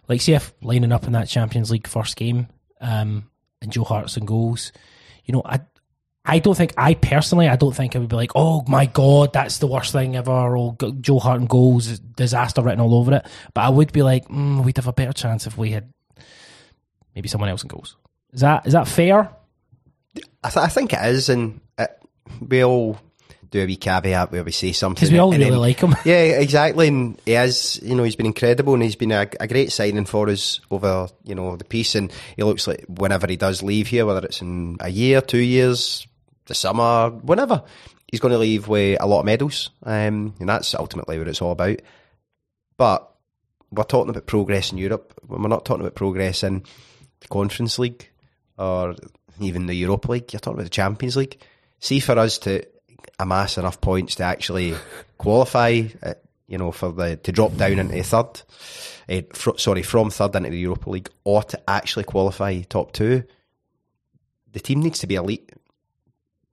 Speaker 2: like, see if lining up in that Champions League first game, um, and Joe Hart's and goals, you know, I, I don't think I personally, I don't think I would be like, oh my god, that's the worst thing ever. Or Joe Hart and goals, disaster written all over it. But I would be like, mm, we'd have a better chance if we had maybe someone else in goals. Is that is that fair?
Speaker 4: I, th- I think it is, and it, we all do a wee caveat where we say something
Speaker 2: Because we all really
Speaker 4: then-
Speaker 2: like him. *laughs*
Speaker 4: Yeah, exactly. And he is, you know, he's been incredible and he's been a, a great signing for us over, you know, the piece. And he looks like whenever he does leave here, whether it's in a year, two years, the summer, whenever, he's going to leave with a lot of medals. Um, and that's ultimately what it's all about. But we're talking about progress in Europe. We're not talking about progress in the Conference League or even the Europa League. You're talking about the Champions League. See, for us to amass enough points to actually *laughs* qualify, uh, you know, for the to drop down into third, uh, fr- sorry, from third into the Europa League, or to actually qualify top two, the team needs to be elite,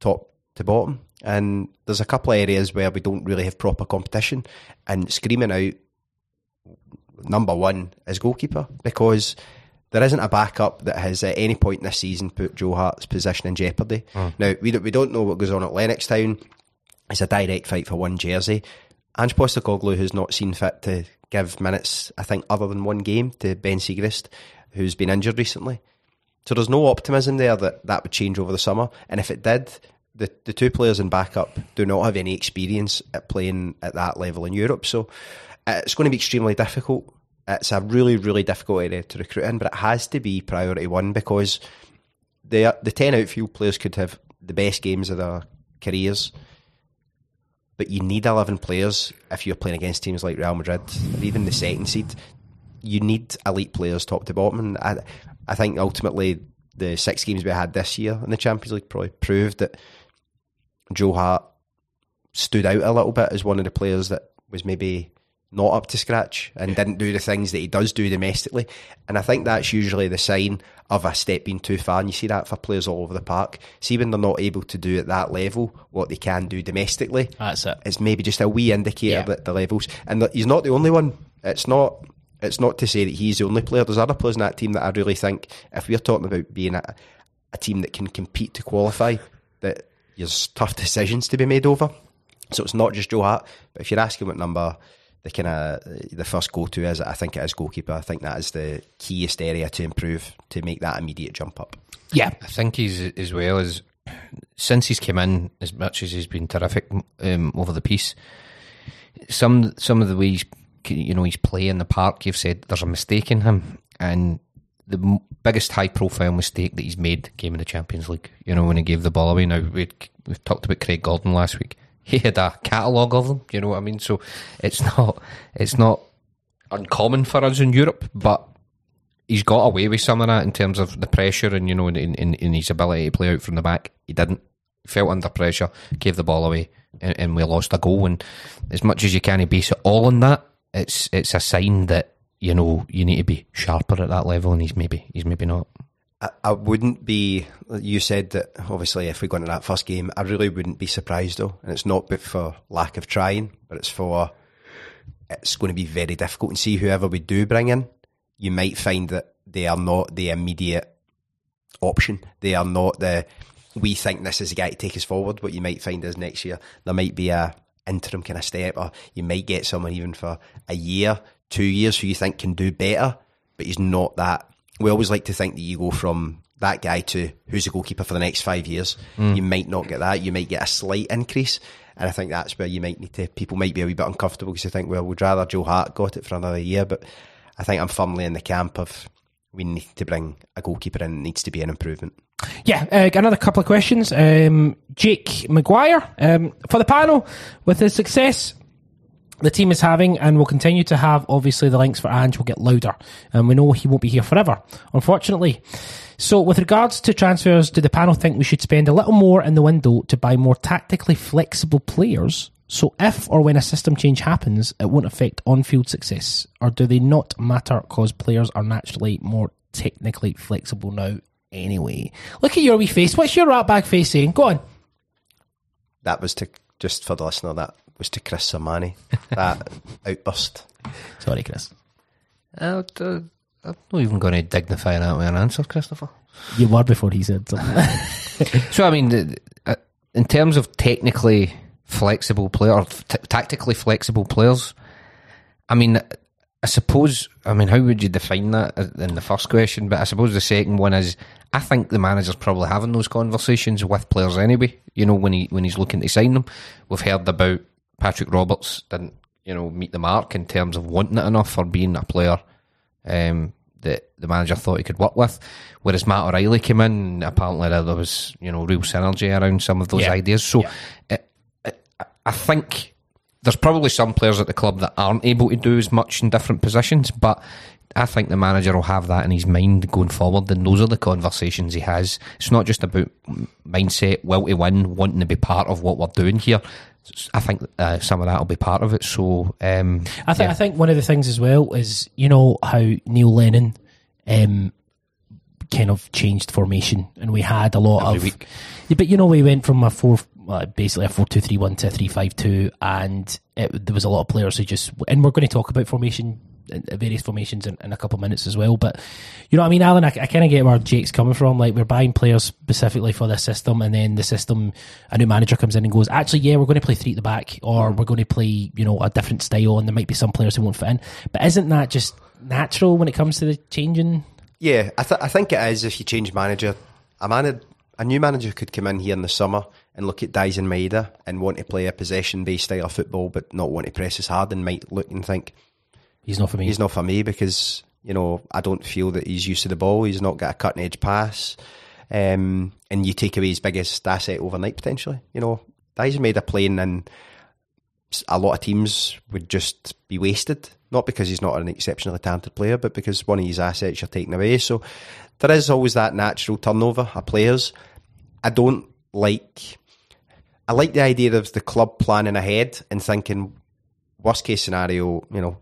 Speaker 4: top to bottom. And there's a couple of areas where we don't really have proper competition, and screaming out number one is goalkeeper because there isn't a backup that has at any point in this season put Joe Hart's position in jeopardy. Now we don't, we don't know what goes on at Lennoxtown. It's a direct fight for one jersey. Ange Postecoglou has not seen fit to give minutes, I think, other than one game to Ben Siegrist, who's been injured recently. So there's no optimism there that that would change over the summer. And if it did, the, the two players in backup do not have any experience at playing at that level in Europe. So uh, it's going to be extremely difficult. It's a really, really difficult area to recruit in, but it has to be priority one because the the ten outfield players could have the best games of their careers, but you need eleven players if you're playing against teams like Real Madrid or even the second seed. You need elite players top to bottom, and I, I think ultimately the six games we had this year in the Champions League probably proved that Joe Hart stood out a little bit as one of the players that was maybe not up to scratch and didn't do the things that he does do domestically. And I think that's usually the sign of a step being too far. And you see that for players all over the park. See when they're not able to do at that level what they can do domestically.
Speaker 2: That's it.
Speaker 4: It's maybe just a wee indicator
Speaker 2: Yeah.
Speaker 4: that the levels. And that he's not the only one. It's not. It's not to say that he's the only player. There's other players in that team that I really think, if we're talking about being a, a team that can compete to qualify, that there's tough decisions to be made over. So it's not just Joe Hart. But if you're asking what number the kind of the first go to is, I think it is goalkeeper. I think that is the keyest area to improve to make that immediate jump up.
Speaker 2: Yeah.
Speaker 3: I think he's as well as since he's come in, as much as he's been terrific um, over the piece. Some some of the ways you know he's playing the park, you've said there's a mistake in him, and the biggest high profile mistake that he's made came in the Champions League. You know when he gave the ball away. Now we we've talked about Craig Gordon last week. He had a catalogue of them. You know what I mean? So it's not it's not uncommon for us in Europe, but he's got away with some of that in terms of the pressure and you know in, in, in his ability to play out from the back. He didn't. Felt under pressure, gave the ball away, and, and we lost a goal. And as much as you can base it all on that, it's it's a sign that you know you need to be sharper at that level, and he's maybe he's maybe not.
Speaker 4: I, wouldn't be. You said that obviously if we go into that first game, I really wouldn't be surprised though, and it's not for lack of trying, but it's for it's going to be very difficult. And see whoever we do bring in, you might find that they are not the immediate option. They are not the. We think this is the guy to take us forward. What you might find is next year there might be a interim kind of step, or you might get someone even for a year, two years, who you think can do better, but he's not that. We always like to think that you go from that guy to who's the goalkeeper for the next five years. You might not get that. You might get a slight increase. And I think that's where you might need to, people might be a wee bit uncomfortable because they think, well, we'd rather Joe Hart got it for another year. But I think I'm firmly in the camp of we need to bring a goalkeeper in. It needs to be an improvement.
Speaker 2: Yeah, uh, another couple of questions. Um, Jake Maguire um, for the panel with his success the team is having and will continue to have. Obviously, the links for Ange will get louder, and we know he won't be here forever, unfortunately. So, with regards to transfers, do the panel think we should spend a little more in the window to buy more tactically flexible players? So, if or when a system change happens, it won't affect on-field success, or do they not matter because players are naturally more technically flexible now? Anyway, look at your wee face. What's your rat bag face saying? Go on.
Speaker 4: That was to, just for the listener, that was to Chris Sermanni. that *laughs* outburst.
Speaker 2: Sorry, Chris.
Speaker 3: Uh, uh, I'm not even going to dignify that with an answer, Christopher.
Speaker 2: You were before he said something. *laughs*
Speaker 3: So I mean, uh, in terms of technically flexible player, or t- tactically flexible players, I mean, I suppose. I mean, how would you define that in the first question? But I suppose the second one is, I think the manager's probably having those conversations with players anyway. You know, when he when he's looking to sign them, we've heard about Patrick Roberts didn't you know meet the mark in terms of wanting it enough for being a player. Um, that the manager thought he could work with. Whereas Matt O'Riley came in, apparently there was you know real synergy around some of those
Speaker 2: Yeah.
Speaker 3: ideas. So it, it, I think there's probably some players at the club that aren't able to do as much in different positions, but I think the manager will have that in his mind going forward, and those are the conversations he has. It's not just about mindset, will to win, wanting to be part of what we're doing here. I think uh, some of that will be part of it. So um,
Speaker 2: I think I think one of the things as well is you know how Neil Lennon um, kind of changed formation, and we had a lot
Speaker 3: Every
Speaker 2: of.
Speaker 3: week.
Speaker 2: Yeah, but you know we went from a four, uh, basically a four two three one to a three five two, and it, there was a lot of players who just. And we're going to talk about formation, Uh, uh, various formations in, in a couple of minutes as well. But you know, what I mean, Alan, I, I kind of get where Jake's coming from. Like we're buying players specifically for this system, and then the system, a new manager comes in and goes, actually, yeah, we're going to play three at the back, or mm. we're going to play, you know, a different style, and there might be some players who won't fit in. But isn't that just natural when it comes to the changing?
Speaker 4: Yeah, I, th- I think it is if you change manager. A, man- a new manager could come in here in the summer and look at Daizen Maeda and want to play a possession based style of football, but not want to press as hard and might look and think,
Speaker 2: He's not for me.
Speaker 4: he's not for me because, you know, I don't feel that he's used to the ball. He's not got a cutting edge pass. Um, and you take away his biggest asset overnight potentially. You know, Daizen Maeda playing in a lot of teams would just be wasted. Not because he's not an exceptionally talented player, but because one of his assets you're taking away. So there is always that natural turnover of players. I don't like. I like the idea of the club planning ahead and thinking, worst case scenario, you know,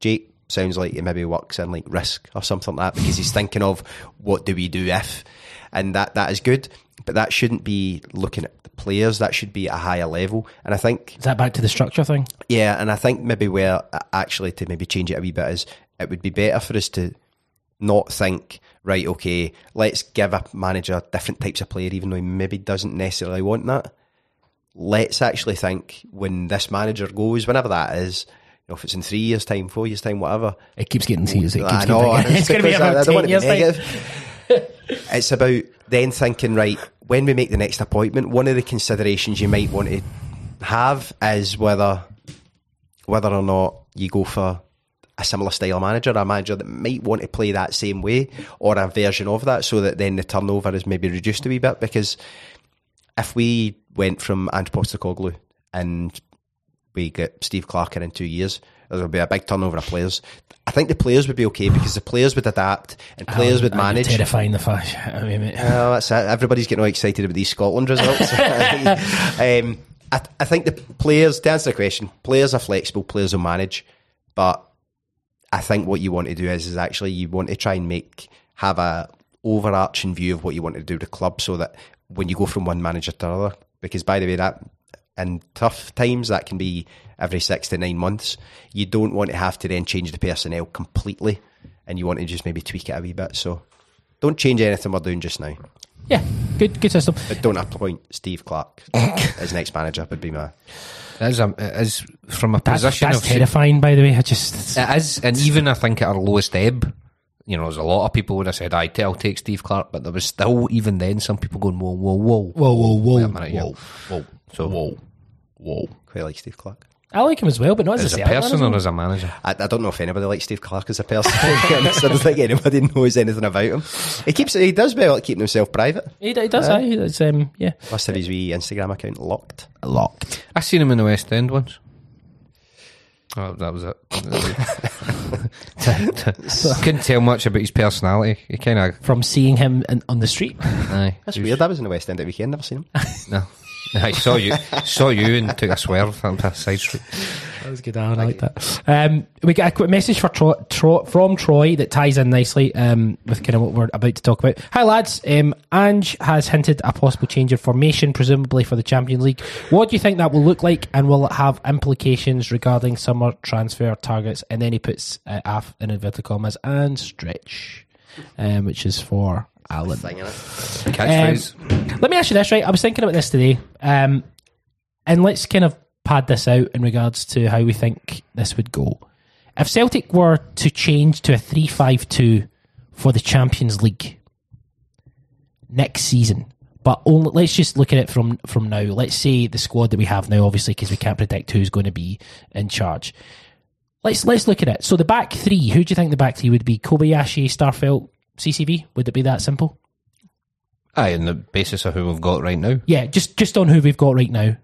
Speaker 4: Jake sounds like he maybe works in like risk or something like that because he's thinking of what do we do if, and that that is good. But that shouldn't be looking at the players. That should be at a higher level. And I think
Speaker 2: Is that back to the structure thing?
Speaker 4: yeah, and I think maybe where uh, actually to maybe change it a wee bit is it would be better for us to not think right. Okay, let's give a manager different types of player, even though he maybe doesn't necessarily want that. Let's actually think when this manager goes, whenever that is. Know, if it's in three years' time, four years' time, whatever.
Speaker 2: It keeps getting serious. It keeps
Speaker 4: I know.
Speaker 2: getting, it's going to be about
Speaker 4: I don't want
Speaker 2: 10 years.
Speaker 4: it's about then thinking, right, when we make the next appointment, one of the considerations you might want to have is whether whether or not you go for a similar style manager, a manager that might want to play that same way, or a version of that, so that then the turnover is maybe reduced a wee bit. Because if we went from Ange Postecoglou and we get Steve Clarke in in two years, there will be a big turnover of players. I think the players would be okay because the players would adapt and players would
Speaker 2: Oh,
Speaker 4: manage.
Speaker 2: Terrifying the fact. *laughs* I mean, mate.
Speaker 4: Well, that's it. Everybody's getting all excited about these Scotland results. *laughs* *laughs* um, I, I think the players, to answer the question, players are flexible, players will manage, but I think what you want to do is, is actually you want to try and make have a overarching view of what you want to do with the club, so that when you go from one manager to another, because by the way, that in tough times that can be every six to nine months. You don't want to have to then change the personnel completely, and you want to just maybe tweak it a wee bit. So don't change anything we're doing just now.
Speaker 2: Yeah, good, good system.
Speaker 4: But don't appoint Steve Clarke *laughs* as next manager would be my.
Speaker 3: As a, um, it is from a
Speaker 2: That's,
Speaker 3: position
Speaker 2: that's
Speaker 3: of
Speaker 2: terrifying, by the way. I just
Speaker 3: It is, and even I think at our lowest ebb, you know, there's a lot of people would have said, "I will take Steve Clarke," but there was still even then some people going, "Whoa, whoa, whoa,
Speaker 2: whoa, whoa, whoa,
Speaker 3: Wait a minute, yeah.
Speaker 2: whoa, whoa,
Speaker 3: So,
Speaker 2: whoa, whoa.
Speaker 4: Quite like Steve Clarke.
Speaker 2: I like him as well, but not as,
Speaker 3: as
Speaker 2: a
Speaker 3: a person
Speaker 2: man,
Speaker 3: or as a manager?
Speaker 4: I, I don't know if anybody likes Steve Clarke as a person. to be honest. I don't think anybody knows anything about him. He keeps he does well at keeping himself private.
Speaker 2: He, he does. aye. It's, um, yeah,
Speaker 4: Must have his wee Instagram account locked.
Speaker 2: locked.
Speaker 3: I seen him in the West End once. Oh, that was it. *laughs* *laughs* Couldn't tell much about his personality. He kind of,
Speaker 2: From seeing him in, on the street,
Speaker 3: aye,
Speaker 4: That's weird. I was in the West End at weekend. Never seen him.
Speaker 3: No, *laughs* *laughs* I saw you, saw you, and took a swerve on a side street.
Speaker 2: that was good. Alan. I like that. Um, we got a quick message for Tro- Tro- from Troy that ties in nicely um, with kind of what we're about to talk about. Hi lads, um, Ange has hinted a possible change of formation, presumably for the Champions League. What do you think that will look like, and will it have implications regarding summer transfer targets? And then he puts uh, AF in inverted commas and stretch, um, which is for Alan.
Speaker 4: Thing in it.
Speaker 2: Let me ask you this, right? I was thinking about this today, um, and let's kind of pad this out in regards to how we think this would go. If Celtic were to change to a three-five-two for the Champions League next season, but only let's just look at it from from now. Let's say the squad that we have now, obviously, because we can't predict who's going to be in charge. Let's let's look at it. So the back three, who do you think the back three would be? Kobayashi, Starfelt, CCV. Would it be that simple?
Speaker 3: Aye, on the basis of who we've got right now.
Speaker 2: Yeah, just just on who we've got right now.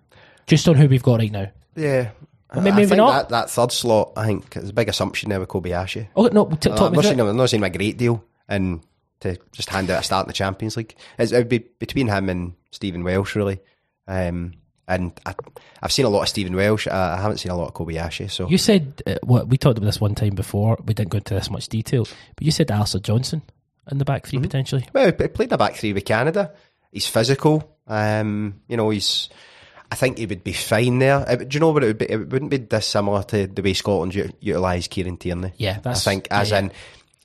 Speaker 2: Just on who we've got right now.
Speaker 4: Yeah,
Speaker 2: Maybe,
Speaker 4: I think
Speaker 2: not.
Speaker 4: That, that third slot, I think, is a big assumption there with Kobayashi.
Speaker 2: oh no, t- talk
Speaker 4: I'm
Speaker 2: me
Speaker 4: not
Speaker 2: through
Speaker 4: saying. I'm not saying a great deal, and to just hand out a start in the Champions League, it's, it would be between him and Stephen Welsh, really. Um, and I, I've seen a lot of Stephen Welsh. I, I haven't seen a lot of Kobayashi. So
Speaker 2: You said uh, what we talked about this one time before. We didn't go into this much detail, but you said Alistair Johnston in the back 3
Speaker 4: Mm-hmm.
Speaker 2: potentially.
Speaker 4: Well, he played a back three with Canada. He's physical. Um, you know, he's. I think he would be fine there. Do you know what it would be? It wouldn't be dissimilar to the way Scotland u- utilise Kieran Tierney.
Speaker 2: Yeah, that's-
Speaker 4: I think as
Speaker 2: yeah,
Speaker 4: in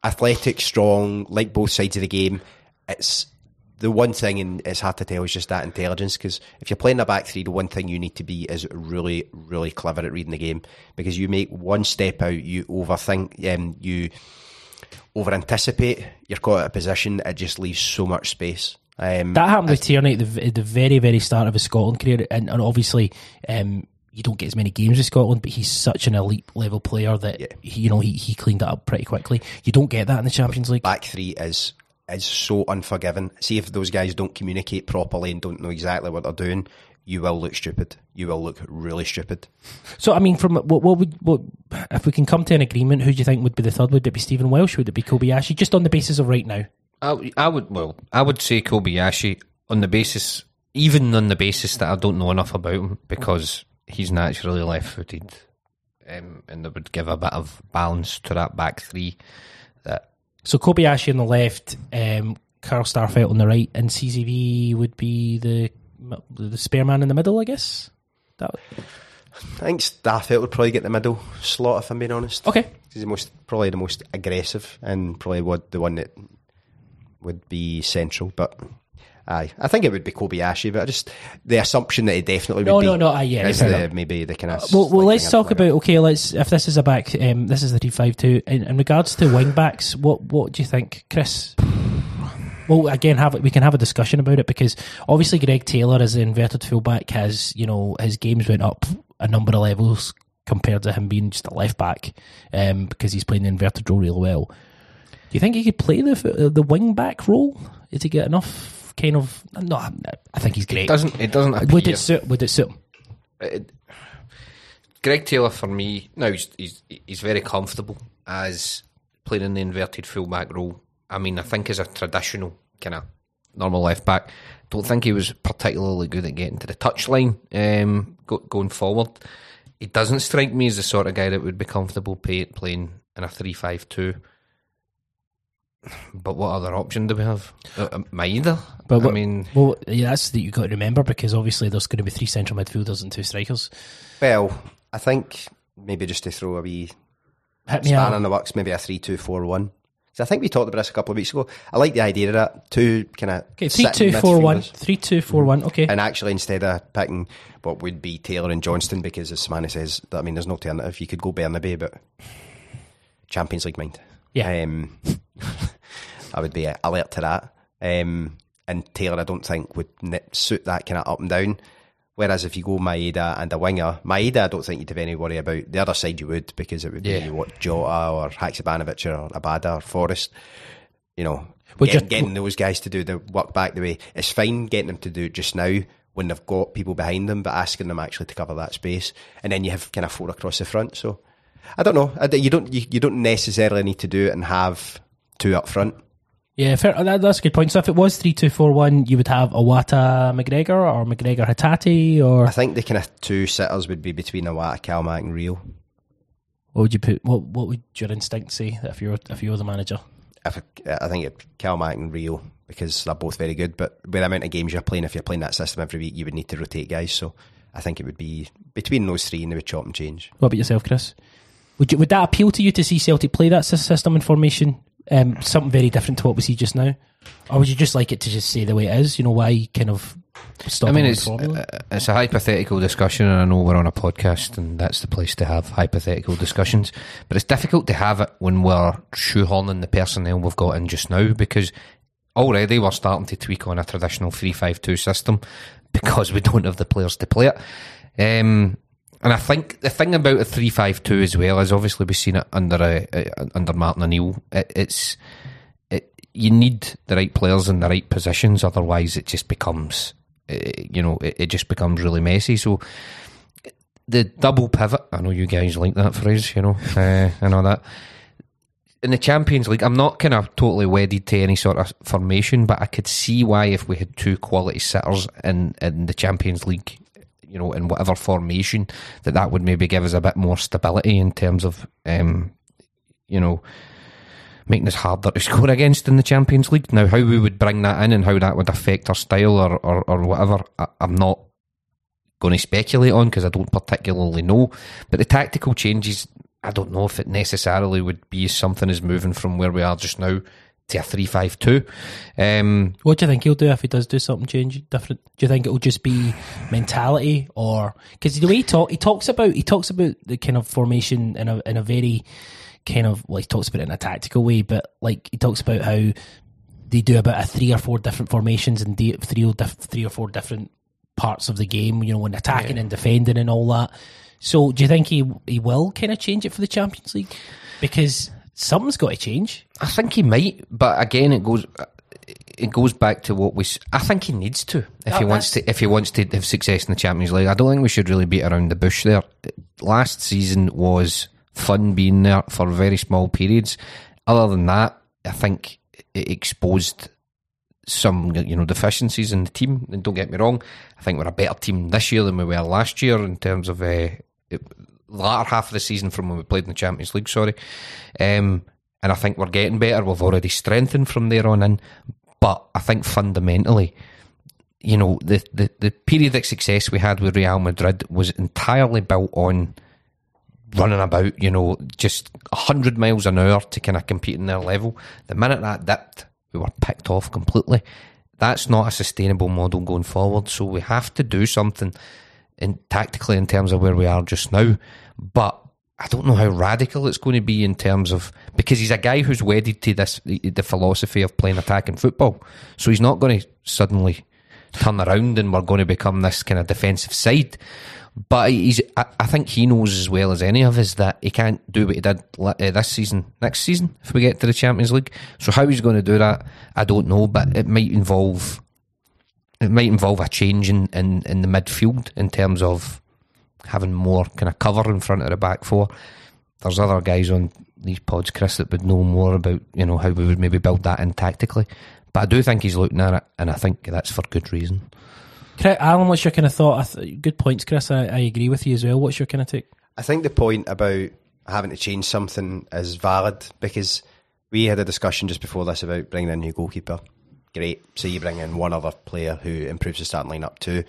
Speaker 4: athletic, strong, like both sides of the game. It's the one thing, and it's hard to tell, is just that intelligence. Because if you're playing a back three, the one thing you need to be is really, really clever at reading the game. Because you make one step out, you overthink, um, you over anticipate, you're caught at a position, it just leaves so much space. Um,
Speaker 2: That happened with Tierney at the, at the very, very start of his Scotland career, and, and obviously, um, you don't get as many games with Scotland, but he's such an elite level player that he, you know he, he cleaned it up pretty quickly. You don't get that in the Champions League.
Speaker 4: back three is is so unforgiving. See if those guys don't communicate properly and don't know exactly what they're doing, you will look stupid. You will look really stupid.
Speaker 2: So, I mean, from what, what would what if we can come to an agreement? Who do you think would be the third? Would it be Stephen Welsh? Would it be Kobayashi? Just on the basis of right now.
Speaker 3: I, I would well, I would say Kobayashi on the basis, even on the basis that I don't know enough about him because he's naturally left-footed, um, and that would give a bit of balance to that back three. That
Speaker 2: So Kobayashi on the left, um, Carl Starfelt on the right, and CCV would be the the spare man in the middle, I guess. That Would...
Speaker 4: I think Starfelt would probably get the middle slot if I'm being honest.
Speaker 2: okay.
Speaker 4: He's the most probably the most aggressive and probably what the one that would be central. But aye, I think it would be Kobayashi. But I just the assumption that he definitely would
Speaker 2: No,
Speaker 4: be.
Speaker 2: no, no, yeah,
Speaker 4: is the, maybe the kind of.
Speaker 2: Well, well let's talk about okay. Let's if this is a back, um, this is the three five two. In, in regards to wing backs, what what do you think, Chris? Well, again, have we can have a discussion about it because obviously Greg Taylor as the inverted fullback has you know his games went up a number of levels compared to him being just a left back um, because he's playing the inverted role really well. Do you think he could play the the wing back role? Is he get enough kind of? No, I think he's great.
Speaker 3: doesn't it doesn't appear.
Speaker 2: Would it suit? Would it suit him?
Speaker 3: it- Greg Taylor for me now he's, he's he's very comfortable as playing in the inverted fullback role. I mean, I think as a traditional kind of normal left back, don't think he was particularly good at getting to the touchline um, go, going forward. He doesn't strike me as the sort of guy that would be comfortable pay, playing in a three-five-two. But what other option do we have? Uh, uh, Maeda.
Speaker 2: But
Speaker 3: I mean,
Speaker 2: Well, yeah, that's that you've got to remember because obviously there's going to be three central midfielders and two strikers.
Speaker 4: Well, I think maybe just to throw a wee
Speaker 2: Hit me
Speaker 4: span
Speaker 2: out.
Speaker 4: in the works, maybe a three-two-four-one. So I think we talked about this a couple of weeks ago. I like the idea of that. Two kind of
Speaker 2: Okay, three two four one. Three two four one. Okay.
Speaker 4: And actually, instead of picking what would be Taylor and Johnston, because as Sermanni says, I mean, there's no alternative. You could go Bernabei, but Champions League mind.
Speaker 2: Yeah.
Speaker 4: Um, *laughs* I would be alert to that. Um, and Taylor, I don't think would suit that kind of up and down. Whereas if you go Maeda and a winger, Maeda, I don't think you'd have any worry about. The other side you would because it would be Yeah. what Jota or Haksabanovic or Abada or Forrest. You know, get-
Speaker 2: just-
Speaker 4: getting those guys to do the work back the way it's fine getting them to do it just now when they've got people behind them, but asking them actually to cover that space, and then you have kind of four across the front. So I don't know. You don't you, you don't necessarily need to do it and have two up front.
Speaker 2: Yeah, fair, that, that's a good point. So if it was three two four one, you would have Iwata McGregor or McGregor Hatate, or
Speaker 4: I think the kind of two sitters would be between Iwata, Calmac, and Reo.
Speaker 2: what would you put? What what would your instinct say if you were if you were the manager?
Speaker 4: If I, I think it Calmac and Reo because they're both very good. But with the amount of games you're playing, if you're playing that system every week, you would need to rotate guys. So I think it would be between those three, and they would chop and change.
Speaker 2: What about yourself, Chris? Would you, would that appeal to you to see Celtic play that system and formation? Um, something very different to what we see just now, or would you just like it to just say the way it is? You know why kind of stop?
Speaker 3: I mean, it's uh, it's a hypothetical discussion, and I know we're on a podcast, and that's the place to have hypothetical discussions. But it's difficult to have it when we're shoehorning the personnel we've got in just now, because already we're starting to tweak on a traditional three-five-two system *laughs* because we don't have the players to play it. Um, and I think the thing about a three-five-two as well is obviously we've seen it under a, a under Martin O'Neill. It, it's it, you need the right players in the right positions, otherwise it just becomes, uh, you know, it, it just becomes really messy. So the double pivot. I know you guys like that phrase, you know, uh, and all that. In the Champions League, I'm not kind of totally wedded to any sort of formation, but I could see why if we had two quality sitters in in the Champions League, you know, in whatever formation, that that would maybe give us a bit more stability in terms of, um, you know, making us harder to *laughs* score against in the Champions League. Now, how we would bring that in and how that would affect our style or or, or whatever, I, I'm not going to speculate on because I don't particularly know. But the tactical changes, I don't know if it necessarily would be something as moving from where we are just now to a three-five-two. Um,
Speaker 2: What do you think he'll do if he does do something change different? Do you think it'll just be mentality, or because the way he talk, he talks about he talks about the kind of formation in a in a very kind of well, he talks about it in a tactical way, but like he talks about how they do about a three or four different formations and three or diff- three or four different parts of the game. You know, when attacking and defending and all that. So, do you think he he will kind of change it for the Champions League? Because something's got to change.
Speaker 3: I think he might, but again, it goes it goes back to what we. I think he needs to if he wants to if he wants to have success in the Champions League. I don't think we should really beat around the bush there. Last season was fun being there for very small periods. Other than that, I think it exposed some you know deficiencies in the team. And don't get me wrong, I think we're a better team this year than we were last year in terms of uh, latter half of the season from when we played in the Champions League. Sorry, um, and I think we're getting better. We've already strengthened from there on in, but I think fundamentally. You know the, the the period of success we had with Real Madrid was entirely built on running about, you know, just 100 miles an hour to kind of compete in their level. The minute that dipped, we were picked off completely. That's not a sustainable model going forward. So we have to do something in tactically in terms of where we are just now. But I don't know how radical it's going to be in terms of because he's a guy who's wedded to this the philosophy of playing attacking football. So he's not going to suddenly turn around and we're going to become this kind of defensive side. But he's, I, I think he knows as well as any of us that he can't do what he did uh, this season, next season, if we get to the Champions League. So how he's going to do that, I don't know, but it might involve, it might involve a change in, in, in the midfield in terms of having more kind of cover in front of the back four. There's other guys on these pods, Chris, that would know more about, you know, how we would maybe build that in tactically. But I do think he's looking at it, and I think that's for good reason.
Speaker 2: Alan, what's your kind of thought? Good points, Chris. I, I agree with you as well. What's your kind of take?
Speaker 4: I think the point about having to change something is valid because we had a discussion just before this about bringing in a new goalkeeper. Great. So you bring in one other player who improves the starting lineup too.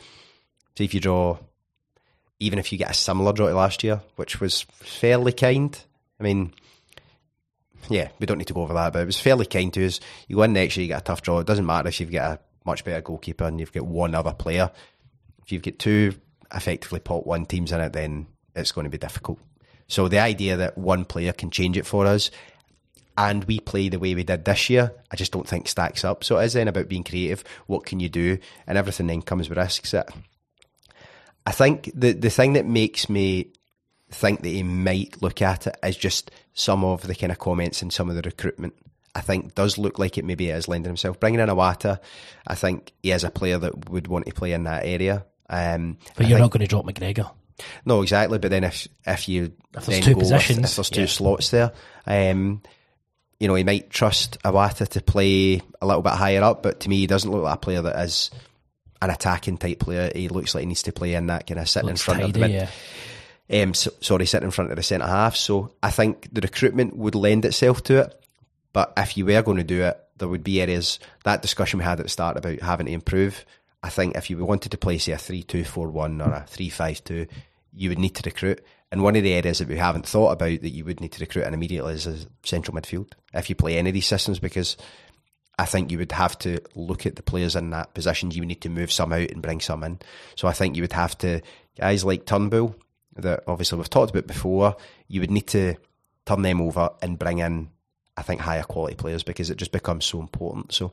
Speaker 4: So if you draw, even if you get a similar draw to last year, which was fairly kind, I mean, yeah, we don't need to go over that, but it was fairly kind to us. You go in next year, you get a tough draw. It doesn't matter if you've got a much better goalkeeper and you've got one other player. If you've got two effectively pot one teams in it, then it's going to be difficult. So the idea that one player can change it for us and we play the way we did this year, I just don't think stacks up. So it is then about being creative. What can you do? And everything then comes with risks. It. I think the the thing that makes me think that he might look at it is just some of the kind of comments and some of the recruitment. I think does look like it maybe is lending himself. Bringing in Iwata, I think he is a player that would want to play in that area. Um,
Speaker 2: But
Speaker 4: I
Speaker 2: you're
Speaker 4: think-
Speaker 2: not going to drop McGregor.
Speaker 4: no, exactly. But then if if you
Speaker 2: If there's two
Speaker 4: go
Speaker 2: positions,
Speaker 4: if there's two
Speaker 2: yeah.
Speaker 4: slots there, um, you know, he might trust Iwata to play a little bit higher up. But to me, he doesn't look like a player that is an attacking type player. He looks like he needs to play in that kind of sitting
Speaker 2: Looks
Speaker 4: in front of the
Speaker 2: tidy,
Speaker 4: mid,
Speaker 2: yeah.
Speaker 4: um, so, sorry, sitting in front of the centre half. So I think the recruitment would lend itself to it. But if you were going to do it, there would be areas that discussion we had at the start about having to improve. I think if you wanted to play, say, a 3 2 4 1 or a 3 5 2, you would need to recruit. And one of the areas that we haven't thought about that you would need to recruit in immediately is a central midfield. If you play any of these systems, because I think you would have to look at the players in that position. You would need to move some out and bring some in. So I think you would have to, guys like Turnbull, that obviously we've talked about before, you would need to turn them over and bring in, I think, higher quality players because it just becomes so important. So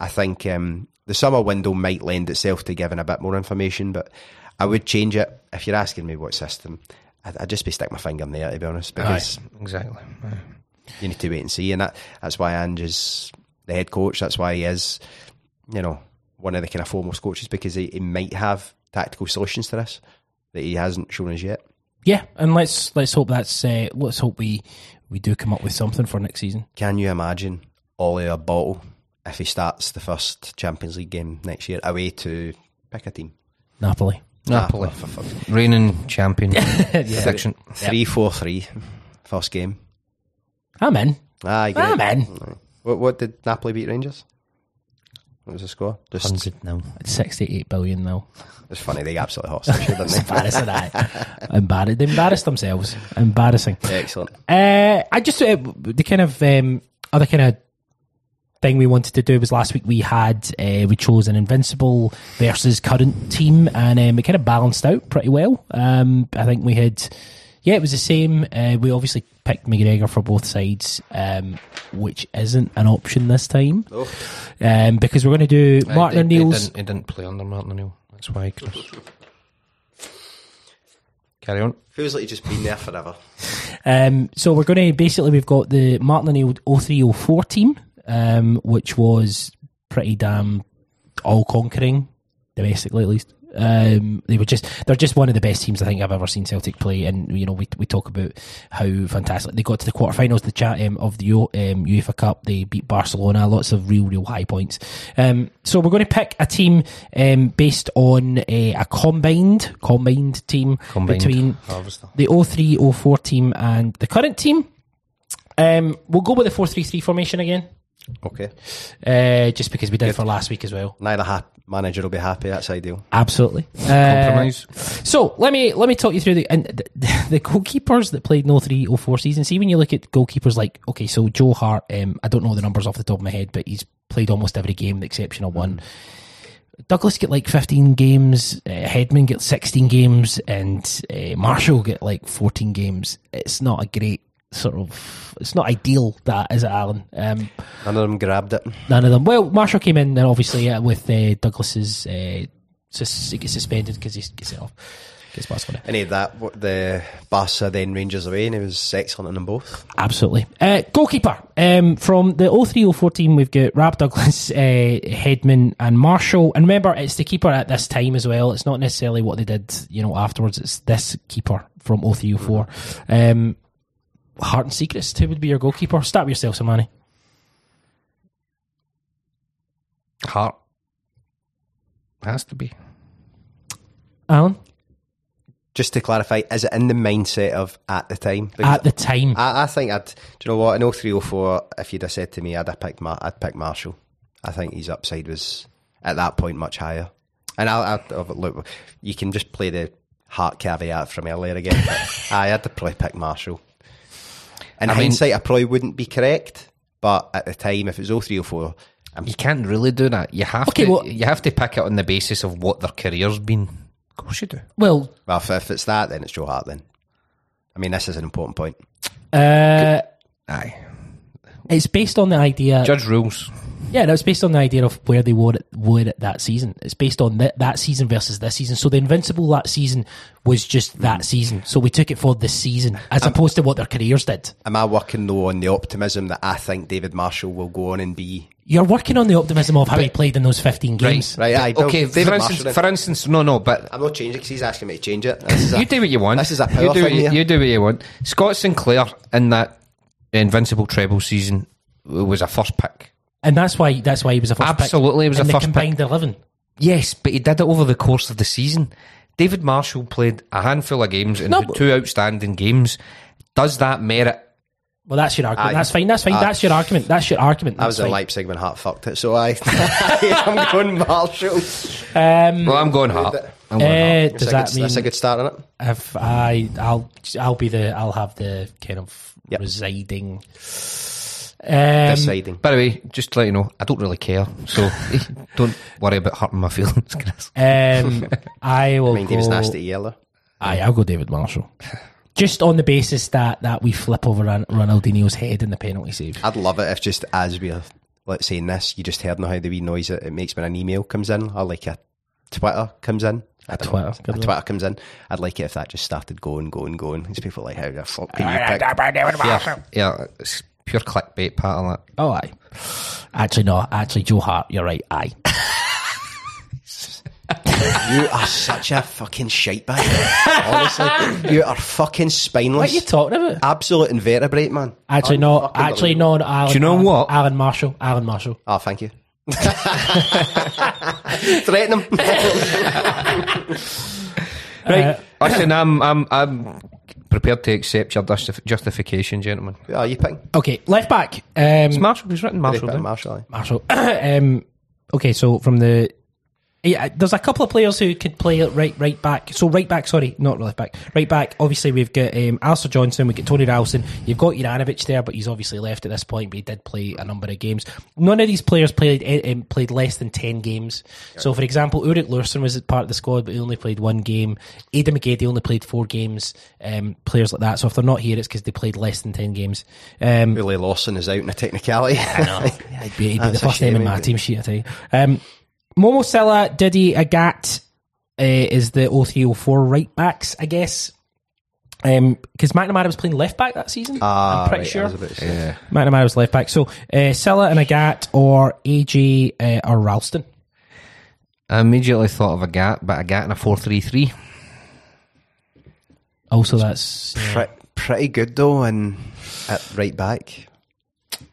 Speaker 4: I think um, the summer window might lend itself to giving a bit more information, but I would change it. If you're asking me what system, I'd, I'd just be stick my finger in there, to be honest, because
Speaker 3: Exactly.
Speaker 4: you need to wait and see. And that, that's why Ange is the head coach. That's why he is, you know, one of the kind of foremost coaches because he, he might have tactical solutions to this. that he hasn't shown us yet.
Speaker 2: Yeah, and let's let's hope that's uh, let's hope we we do come up with something for next season.
Speaker 4: Can you imagine Ollie or Bottle if he starts the first Champions League game next year away to pick a team?
Speaker 2: Napoli.
Speaker 3: Napoli.
Speaker 4: Ah, sake.
Speaker 3: Reigning champion. *laughs* Prediction.
Speaker 4: Three, four, three. First game.
Speaker 2: I'm in.
Speaker 4: Ah,
Speaker 2: I'm in.
Speaker 4: What, what did Napoli beat Rangers? What was the score? Just,
Speaker 3: 100 now.
Speaker 2: It's sixty-eight billion now.
Speaker 4: it's funny. They absolutely hostage, didn't they? *laughs*
Speaker 2: Embarrassing. Embarrassed. They embarrassed themselves. Embarrassing.
Speaker 4: Excellent.
Speaker 2: Uh, I just uh, the kind of um, other kind of thing we wanted to do was last week we had uh, we chose an invincible versus current team and um, it kind of balanced out pretty well. Um, I think we had yeah it was the same. Uh, we obviously picked McGregor for both sides, um, which isn't an option this time
Speaker 4: Oh.
Speaker 2: um, because we're going to do Martin
Speaker 3: he, he didn't, he didn't play under Martin O'Neill. That's why, Chris. Carry on.
Speaker 4: Feels like you've just been there forever.
Speaker 2: Um, so we're going to basically we've got the Martin O'Neill 0304 team, um, which was pretty damn all conquering domestically at least. Um, they were just they're just one of the best teams I think I've ever seen Celtic play, and you know we we talk about how fantastic they got to the quarterfinals the chat um, of the um, UEFA Cup. They beat Barcelona, lots of real real high points. Um, so we're going to pick a team um, based on a, a combined combined team
Speaker 3: Combined
Speaker 2: between
Speaker 3: harvester.
Speaker 2: the 03 04 team and the current team. Um, we'll go with the 4 3 3 formation again,
Speaker 4: Okay.
Speaker 2: uh, just because we did for last week as well.
Speaker 4: Neither ha- manager will be happy. That's ideal.
Speaker 2: Absolutely. Uh,
Speaker 3: Compromise.
Speaker 2: so let me let me talk you through the and the, the goalkeepers that played no 03 04 season. See when you look at goalkeepers like okay, so Joe Hart. Um, I don't know the numbers off the top of my head, but he's played almost every game, with the exception of one. Douglas get like 15 games, uh, Hedman get 16 games, and uh, Marshall get like 14 games. It's not a great sort of, it's not ideal that, is it, Allan? Um,
Speaker 4: None of them grabbed it.
Speaker 2: none of them. Well, Marshall came in, and obviously uh, with uh, Douglas's, uh, sus- he gets suspended because he gets it off. Gets Barcelona.
Speaker 4: Any of that, what the Barca then Rangers away, and he was excellent in them both.
Speaker 2: Absolutely. Uh, goalkeeper. Um, from the 0304 team, we've got Rab Douglas, uh, Hedman, and Marshall. And remember, it's the keeper at this time as well. It's not necessarily what they did, you know, afterwards. It's this keeper from 0304. Um, Heart and Secrets, who would be your goalkeeper? Start with yourself, Sermanni.
Speaker 3: Hart. Has to be.
Speaker 2: Allan?
Speaker 4: Just to clarify, is it in the mindset of at the time? Because
Speaker 2: At the time.
Speaker 4: I, I think I'd. Do you know what? In 0304, if you'd have said to me, I'd have picked. Mar- I'd pick Marshall. I think his upside was at that point much higher. And I, I, I look, you can just play the Hart caveat from earlier again. but *laughs* I had to probably pick Marshall. In
Speaker 3: I mean-
Speaker 4: hindsight, I probably wouldn't be correct, but at the time, if it was 0304, I'm
Speaker 3: You can't really do that. You have
Speaker 2: Okay,
Speaker 3: to.
Speaker 2: well-
Speaker 3: you have to pick it on the basis of what their career's been. Of course you do.
Speaker 2: well,
Speaker 4: well. If, if it's that, then it's Joe Hart. Then, I mean, this is an important point.
Speaker 2: uh,
Speaker 3: Aye.
Speaker 2: it's based on the idea.
Speaker 3: Judge rules.
Speaker 2: Yeah, no, it's based on the idea of where they were at, were at that season. It's based on that, that season versus this season. So the Invincible that season was just that mm. season. So we took it for this season as opposed to what their careers did.
Speaker 4: Am I working though on the optimism that I think David Marshall will go on and be?
Speaker 2: You're working on the optimism of how he played in those 15 games.
Speaker 4: Right, I
Speaker 3: Okay,
Speaker 4: David
Speaker 3: for instance,
Speaker 4: then.
Speaker 3: for instance, no, no, but
Speaker 4: I'm not changing because he's asking me to change it. This is *laughs* a-
Speaker 3: you do what you want.
Speaker 4: This is a power
Speaker 3: you do,
Speaker 4: thing
Speaker 3: you,
Speaker 4: here.
Speaker 3: you do what you want. Scott Sinclair in that Invincible treble season was a first pick.
Speaker 2: And that's why that's why he was a first pick
Speaker 3: Absolutely, he was
Speaker 2: in
Speaker 3: a
Speaker 2: the
Speaker 3: first
Speaker 2: combined 11.
Speaker 3: Yes, but he did it over the course of the season. David Marshall played a handful of games and
Speaker 2: No,
Speaker 3: two outstanding games. Does that merit?
Speaker 2: Well, that's your argument.
Speaker 4: Aye.
Speaker 2: that's fine. That's fine.
Speaker 4: Aye.
Speaker 2: that's your argument. That's your argument.
Speaker 4: I was
Speaker 2: That's
Speaker 4: in
Speaker 2: fine.
Speaker 4: Leipzig when Hart fucked it, so I, *laughs* I'm going Marshall.
Speaker 2: Um,
Speaker 3: Well, I'm going hard. I'm going
Speaker 2: uh,
Speaker 4: That's
Speaker 2: does that
Speaker 4: good,
Speaker 2: mean
Speaker 4: that's a good start on it?
Speaker 2: if I I'll I'll be the I'll have the kind of
Speaker 4: Yep.
Speaker 2: residing um,
Speaker 4: Deciding.
Speaker 3: By the way, just to let you know, I don't really care, so *laughs* don't worry about hurting my *laughs* feelings, Chris.
Speaker 2: Um, *laughs* I will
Speaker 4: I mean,
Speaker 2: go.
Speaker 4: nasty yellow.
Speaker 2: Aye, I'll go David Marshall. Just on the basis that that we flip over Ron- Ronaldinho's head in the penalty save.
Speaker 4: I'd love it if just as we're let's saying this, you just heard now how the wee noise it, it makes when an email comes in or like a Twitter comes in. Don't
Speaker 2: Twitter
Speaker 4: know,
Speaker 2: comes
Speaker 4: a
Speaker 2: in.
Speaker 4: Twitter comes in. I'd like it if that just started going, going, going. These people are like, how the fuck can you pick?
Speaker 3: Yeah, yeah, it's pure clickbait part of that.
Speaker 2: Oh, aye. Actually, no. Actually, Joe Hart, you're right. Aye. *laughs*
Speaker 4: you are such a fucking shite bag. Honestly, you are fucking spineless.
Speaker 2: What are you talking about?
Speaker 4: Absolute invertebrate, man.
Speaker 2: Actually, no. Actually, no. Alan,
Speaker 3: Do you know
Speaker 2: Alan,
Speaker 3: what?
Speaker 2: Alan Marshall. Alan Marshall.
Speaker 4: Oh, thank you. Threaten him. *laughs*
Speaker 3: Right. Uh, Listen, I'm, I'm, I'm prepared to accept your justif- justification, gentlemen.
Speaker 4: Are you picking?
Speaker 2: Okay, left back. Um,
Speaker 3: It's Marshall. He's written Marshall.
Speaker 4: Marshall,
Speaker 3: down.
Speaker 4: Marshall. aye.
Speaker 2: Marshall. *coughs* um, okay, so from the yeah, there's a couple of players who could play right right back. So right back, sorry, not left back. Right back. Obviously, we've got um, Alistair Johnston. We've got Tony Ralston. You've got Juranovic there, but he's obviously left at this point. But he did play a number of games. None of these players played eh, um, played less than ten games. So, for example, Ulrik Laursen was part of the squad, but he only played one game. Aiden McGeady only played four games. Um, players like that. So if they're not here, it's because they played less than ten games. Um,
Speaker 4: Lawson is out in a technicality. I know. *laughs*
Speaker 2: He'd be, he'd be the first name in my team sheet, I tell you. Um, Momo Sylla, Diddy, Agathe uh, is the 0304 right backs, I guess. Because McNamara was playing left back that season.
Speaker 4: Ah,
Speaker 2: I'm pretty
Speaker 4: right, I
Speaker 2: sure.
Speaker 4: was about to.
Speaker 3: Yeah.
Speaker 2: McNamara was left back. So uh, Sylla and Agathe or AJ uh, or Ralston.
Speaker 3: I immediately thought of a gap, but a gap in a 4 3 3.
Speaker 2: Also, that's. yeah.
Speaker 4: Pre- pretty good though, and at right back.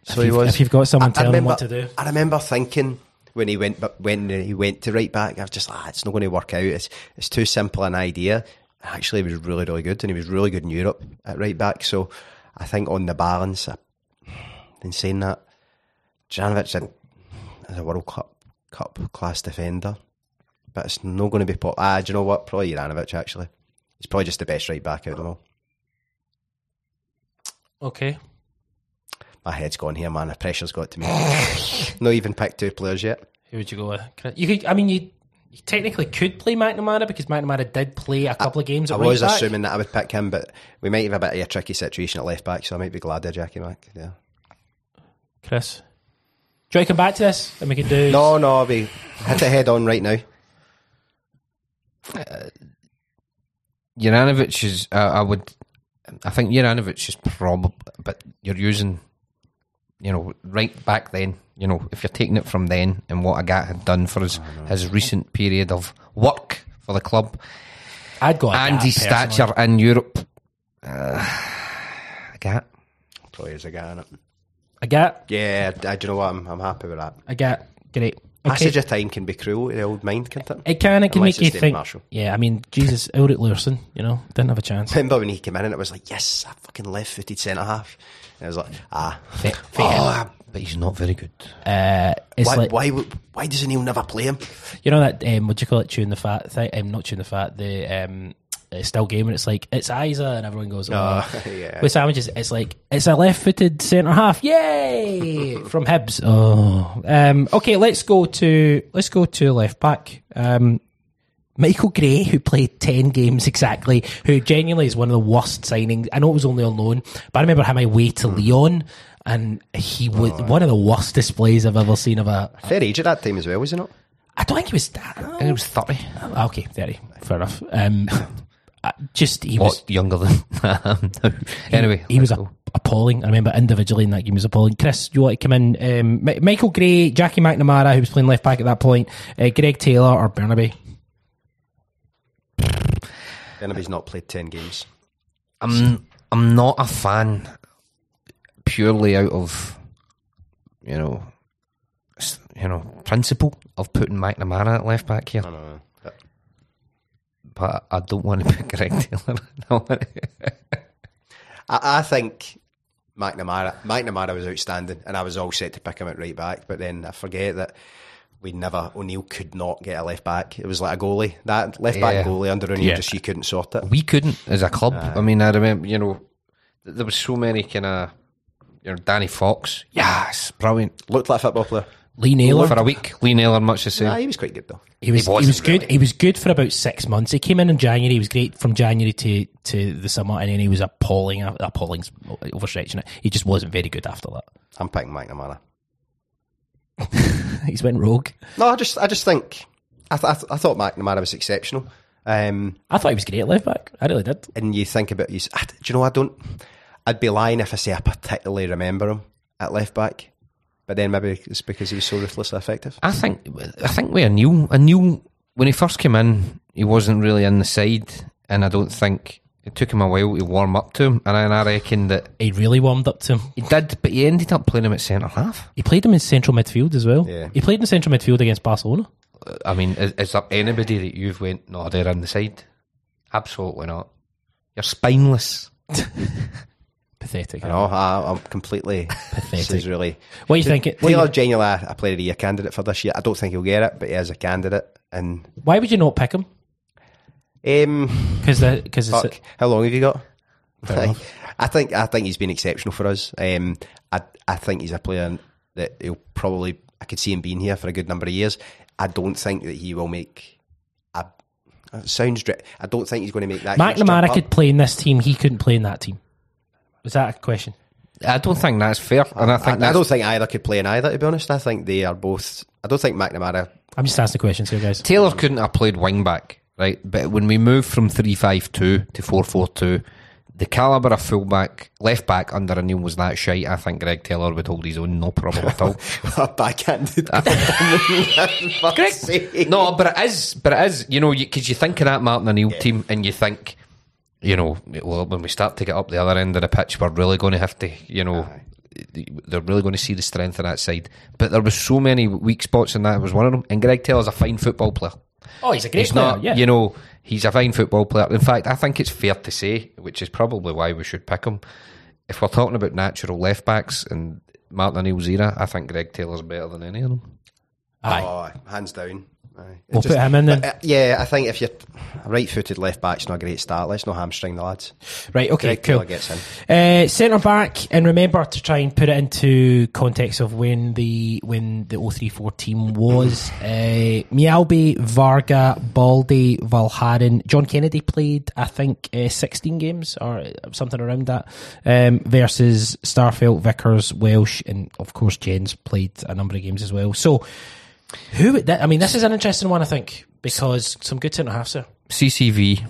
Speaker 4: So he
Speaker 2: you've-
Speaker 4: was.
Speaker 2: if you've got someone
Speaker 4: I- I
Speaker 2: telling him
Speaker 4: remember-
Speaker 2: what to do.
Speaker 4: I remember thinking when he went, but when he went to right back, I was just like, ah, it's not going to work out. It's it's too simple an idea. Actually, he was really really good, and he was really good in Europe at right back. So I think on the balance, in saying that, Juranovic is a World Cup Cup class defender, but it's not going to be. Po- ah, do you know what? Probably Juranovic actually. He's probably just the best right back out of all.
Speaker 2: Okay.
Speaker 4: My head's gone here, man. The pressure's got to me. *laughs* Not even picked two players yet.
Speaker 2: Who would you go with? You could, I mean, you, you technically could play McNamara because McNamara did play a couple of games
Speaker 4: I
Speaker 2: at
Speaker 4: was
Speaker 2: right back.
Speaker 4: assuming that I would pick him, but we might have a bit of a tricky situation at left back, so I might be glad of Jackie Mack. Yeah.
Speaker 2: Chris. Do you want to come back to this? And we can do.
Speaker 4: No, no, I'll be hit it head on right now.
Speaker 3: Juranovic is, uh, I would, I think Juranovic is probably, but you're using, you know, right back then, you know, if you're taking it from then and what Agathe had done for his, his recent period of work for the club
Speaker 2: I'd go
Speaker 3: and
Speaker 2: Agathe,
Speaker 3: his
Speaker 2: personally.
Speaker 3: stature in Europe, uh, Agathe.
Speaker 4: Probably is a guy in it.
Speaker 2: Agathe.
Speaker 4: Yeah, I, do you know what? I'm, I'm happy with that.
Speaker 2: Agathe. Great. Okay.
Speaker 4: Passage of time can be cruel to the old mind, can't it?
Speaker 2: It can. It can
Speaker 4: Unless
Speaker 2: make you
Speaker 4: it's David
Speaker 2: think.
Speaker 4: Marshall.
Speaker 2: Yeah, I mean, Jesus, Ulrik Laursen, you know, didn't have a chance. *laughs*
Speaker 4: Remember when he came in and it was like, yes, a fucking left footed centre half. I was like, ah.
Speaker 2: Fa- *laughs*
Speaker 3: Oh, but he's not very good.
Speaker 2: uh, it's
Speaker 4: Why,
Speaker 2: like
Speaker 4: why, why does Neil never play him?
Speaker 2: you know that um, what do you call it? Chewing the fat thing? Um, not chewing the fat. The um, uh, still game, and it's like it's Isa, and everyone goes, "Oh,
Speaker 4: Oh, *laughs* yeah.
Speaker 2: With sandwiches, it's like it's a left-footed centre half. Yay *laughs* from Hibs. Oh, um, okay. Let's go to let's go to left back. Um, Michael Gray, who played 10 games exactly, who genuinely is one of the worst signings. I know it was only on loan, but I remember him away to Lyon, and he was one of the worst displays I've ever seen of a.
Speaker 4: Fair age at that time as well, was he not?
Speaker 2: I don't think he was that.
Speaker 3: I think he was 30.
Speaker 2: Okay, 30. Fair enough. Um, *laughs* just, he was.
Speaker 3: Younger than. *laughs* Anyway.
Speaker 2: He was a,
Speaker 3: go.
Speaker 2: appalling. I remember individually in that game he was appalling. Chris, you want to come in? Um, Michael Gray, Jackie McNamara, who was playing left back at that point, uh, Greg Taylor or Bernabei.
Speaker 4: Anybody's not played 10 games.
Speaker 3: I'm I'm not a fan purely out of you know you know principle of putting Mike McNamara at left back here,
Speaker 4: I know. But
Speaker 3: but I don't want to put *laughs* Greg Taylor. I want to-
Speaker 4: I, I think McNamara, McNamara was outstanding, and I was all set to pick him at right back. But then I forget that we never O'Neill could not get a left back. It was like a goalie. That left back
Speaker 3: Yeah.
Speaker 4: goalie under O'Neill
Speaker 2: Yeah.
Speaker 4: just you couldn't sort it.
Speaker 3: we couldn't as a club. Uh, I mean, I remember you know there was so many kind of you know Danny Fox, yes, brilliant.
Speaker 4: Looked like a football player.
Speaker 2: Lee Naylor.
Speaker 3: For a week, Lee Naylor, much the same.
Speaker 4: Nah, he was quite good though.
Speaker 2: He was,
Speaker 3: He
Speaker 2: he,
Speaker 3: wasn't
Speaker 2: was good.
Speaker 4: really.
Speaker 2: He was good for about six months. He came in in January. He was great from January to, to the summer, and then he was appalling. Appalling's overstretching it. He just wasn't very good after that.
Speaker 4: I'm picking McNamara. *laughs*
Speaker 2: He's went rogue.
Speaker 4: No, I just I just think I, th- I, th- I thought McNamara was exceptional. Um,
Speaker 2: I thought he was great at left back. I really did.
Speaker 4: and you think about his, I, do you know I don't. I'd be lying if I say I particularly remember him at left back, but then maybe it's because he was so ruthlessly effective.
Speaker 3: I think I think with a new a new when he first came in, he wasn't really in the side, and I don't think it took him a while to warm up to him. And I, and I reckon that
Speaker 2: He really warmed up to him.
Speaker 3: he did, but he ended up playing him at centre half.
Speaker 2: He played him in central midfield as well.
Speaker 4: Yeah.
Speaker 2: He played in central midfield against Barcelona.
Speaker 3: I mean, is, is there anybody that you've went, no, they're in the side? Absolutely not. You're spineless. *laughs*
Speaker 2: Pathetic.
Speaker 4: I eh? know, I, I'm completely. *laughs* Pathetic. This is really.
Speaker 2: What do you think? What do
Speaker 4: Taylor
Speaker 2: you-
Speaker 4: genuinely a, a player of the year candidate for this year. I don't think he'll get it, but he is a candidate. And
Speaker 2: why would you not pick him?
Speaker 4: Um,
Speaker 2: Because because
Speaker 4: how long have you got?
Speaker 2: Fair.
Speaker 4: I think I think he's been exceptional for us. Um, I I think he's a player that he'll probably. I could see him being here for a good number of years. I don't think that he will make. A, sounds. dri- I don't think he's going to make that.
Speaker 2: McNamara could
Speaker 4: up.
Speaker 2: play in this team. He couldn't play in that team. Was that a question?
Speaker 3: I don't think that's fair, and I
Speaker 4: I,
Speaker 3: think
Speaker 4: I
Speaker 3: that's,
Speaker 4: don't think either could play in either. To be honest, I think they are both. I don't think McNamara.
Speaker 2: I'm just asking questions here, guys.
Speaker 3: Taylor couldn't have played wing back, right? But when we moved from three five two to four four two, the calibre of fullback, left back under a Neil was that shite. I think Greg Taylor would hold his own, no problem at all. *laughs*
Speaker 4: backhanded.
Speaker 3: Uh, *laughs* Greg, no, but it is, but it is, you know, because you, think of that Martin O'Neill team and you think, you know, well, when we start to get up the other end of the pitch, we're really going to have to, you know, they're really going to see the strength of that side. But there was so many weak spots, and that It was one of them. And Greg Taylor's a fine football player.
Speaker 2: Oh, he's a great
Speaker 3: He's
Speaker 2: player.
Speaker 3: not,
Speaker 2: yeah.
Speaker 3: you know, he's a fine football player. In fact, I think it's fair to say, which is probably why we should pick him. If we're talking about natural left backs and Martin O'Neill's era, I think Greg Taylor's better than any of them.
Speaker 2: Aye.
Speaker 4: Oh, hands down. Aye.
Speaker 2: We'll
Speaker 4: Just-
Speaker 2: put him in then.
Speaker 4: but, uh, yeah, I think if you're right-footed left back's not a great start. Let's not hamstring the lads.
Speaker 2: Right, okay,
Speaker 4: Greg
Speaker 2: cool.
Speaker 4: Gets in.
Speaker 2: Uh, centre back, and remember to try and put it into context of when the when the 034 team was. Uh, Mjällby, Varga, Baldé, Valgaeren, John Kennedy played, I think, uh, 16 games or something around that. Um, versus Starfelt, Vickers, Welsh, and of course Jenz played a number of games as well. So, who? would that- I mean, this is an interesting one, I think, because some good centre halves there.
Speaker 3: CCV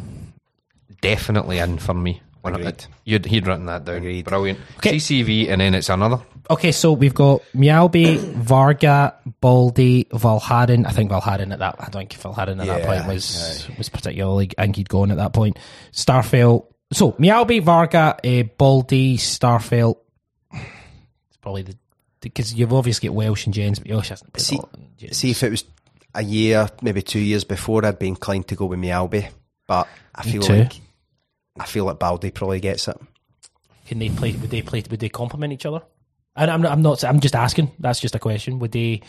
Speaker 3: definitely in for me. When I,
Speaker 4: Agreed.
Speaker 3: you'd, he'd written that down.
Speaker 4: Agreed.
Speaker 3: Brilliant.
Speaker 2: Okay.
Speaker 3: CCV and then it's another.
Speaker 2: Okay, so we've got Mjällby, Varga, Baldé, Valgaeren. I think Valgaeren at that. I don't think Valgaeren at that point was was particularly. I think he'd gone at that point. Starfelt. So Mjällby, Varga, uh, Baldé, Starfelt. It's probably the because you've obviously got Welsh and Jenz, but Welsh hasn't. played a
Speaker 4: See-
Speaker 2: lot in Jenz.
Speaker 4: See if it was a year, maybe two years before, I'd be inclined to go with Mjällby, but I feel like I feel like Baldé probably gets it.
Speaker 2: Can they play? Would they play? Would they complement each other? And I'm not. I'm not. I'm just asking. That's just a question. Would they?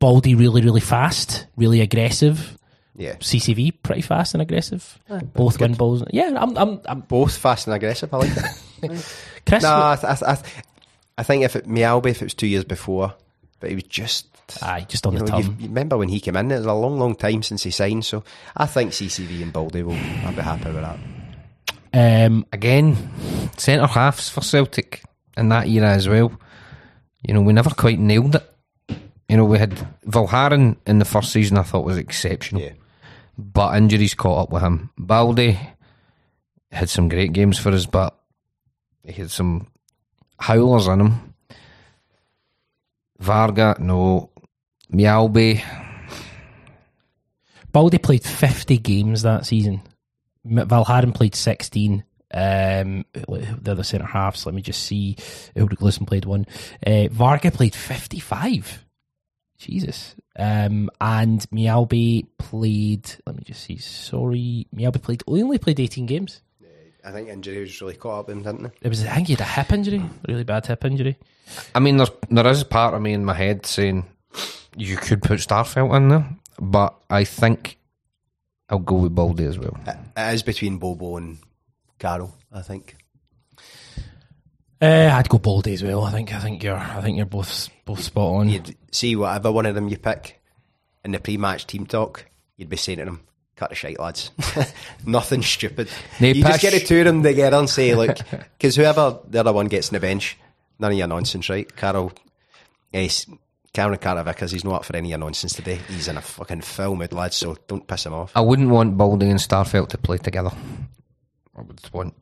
Speaker 2: Baldé really, really fast, really aggressive.
Speaker 4: Yeah,
Speaker 2: CCV pretty fast and aggressive. Both win balls. Yeah, I'm. I'm. I'm
Speaker 4: both fast and aggressive. I like it. *laughs*
Speaker 2: Chris.
Speaker 4: no, I, th- I, th- I think if it Mjällby, if it was two years before, but he was just.
Speaker 2: aye, just on
Speaker 4: You,
Speaker 2: the
Speaker 4: know,
Speaker 2: tongue.
Speaker 4: you remember when he came in? It was a long, long time since he signed. So I think CCV and Baldé will. I'll be happy with that.
Speaker 2: Um,
Speaker 3: Again, centre halves for Celtic in that era as well. You know, we never quite nailed it. You know, we had Valgaeren in the first season, I thought was exceptional.
Speaker 4: Yeah.
Speaker 3: But injuries caught up with him. Baldé had some great games for us, but he had some howlers in him. Varga, no. Mjällby,
Speaker 2: Baldé played 50 games that season. Valgaeren played 16. Um, the other centre halves, let me just see. Ulrik Laursen played one. Uh, Varga played 55. Jesus. Um, and Mjällby played, let me just see, sorry. Mjällby played, only played 18 games.
Speaker 4: I think injury was really caught up with him, didn't it?
Speaker 2: It was, I think he had a hip injury, really bad hip injury.
Speaker 3: I mean, there's there is a part of me in my head saying you could put Starfelt in there, but I think I'll go with Baldé as well.
Speaker 4: It, it is between Bobo and Carroll, I think.
Speaker 2: Uh, I'd go Baldé as well. I think. I think you're. I think you're both both spot on.
Speaker 4: You'd see whatever one of them you pick in the pre-match team talk. You'd be saying to them, "Cut the shite, lads. *laughs* Nothing stupid.
Speaker 3: They
Speaker 4: you just get the two of them together and say, look, *laughs* because whoever the other one gets in the bench, none of your nonsense, right? Carol, yes, Cameron Carter Vickers, he's not up for any of your nonsense today. He's in a fucking foul mood, lads. So don't piss him off.
Speaker 3: I wouldn't want Balding and Starfelt to play together. I would want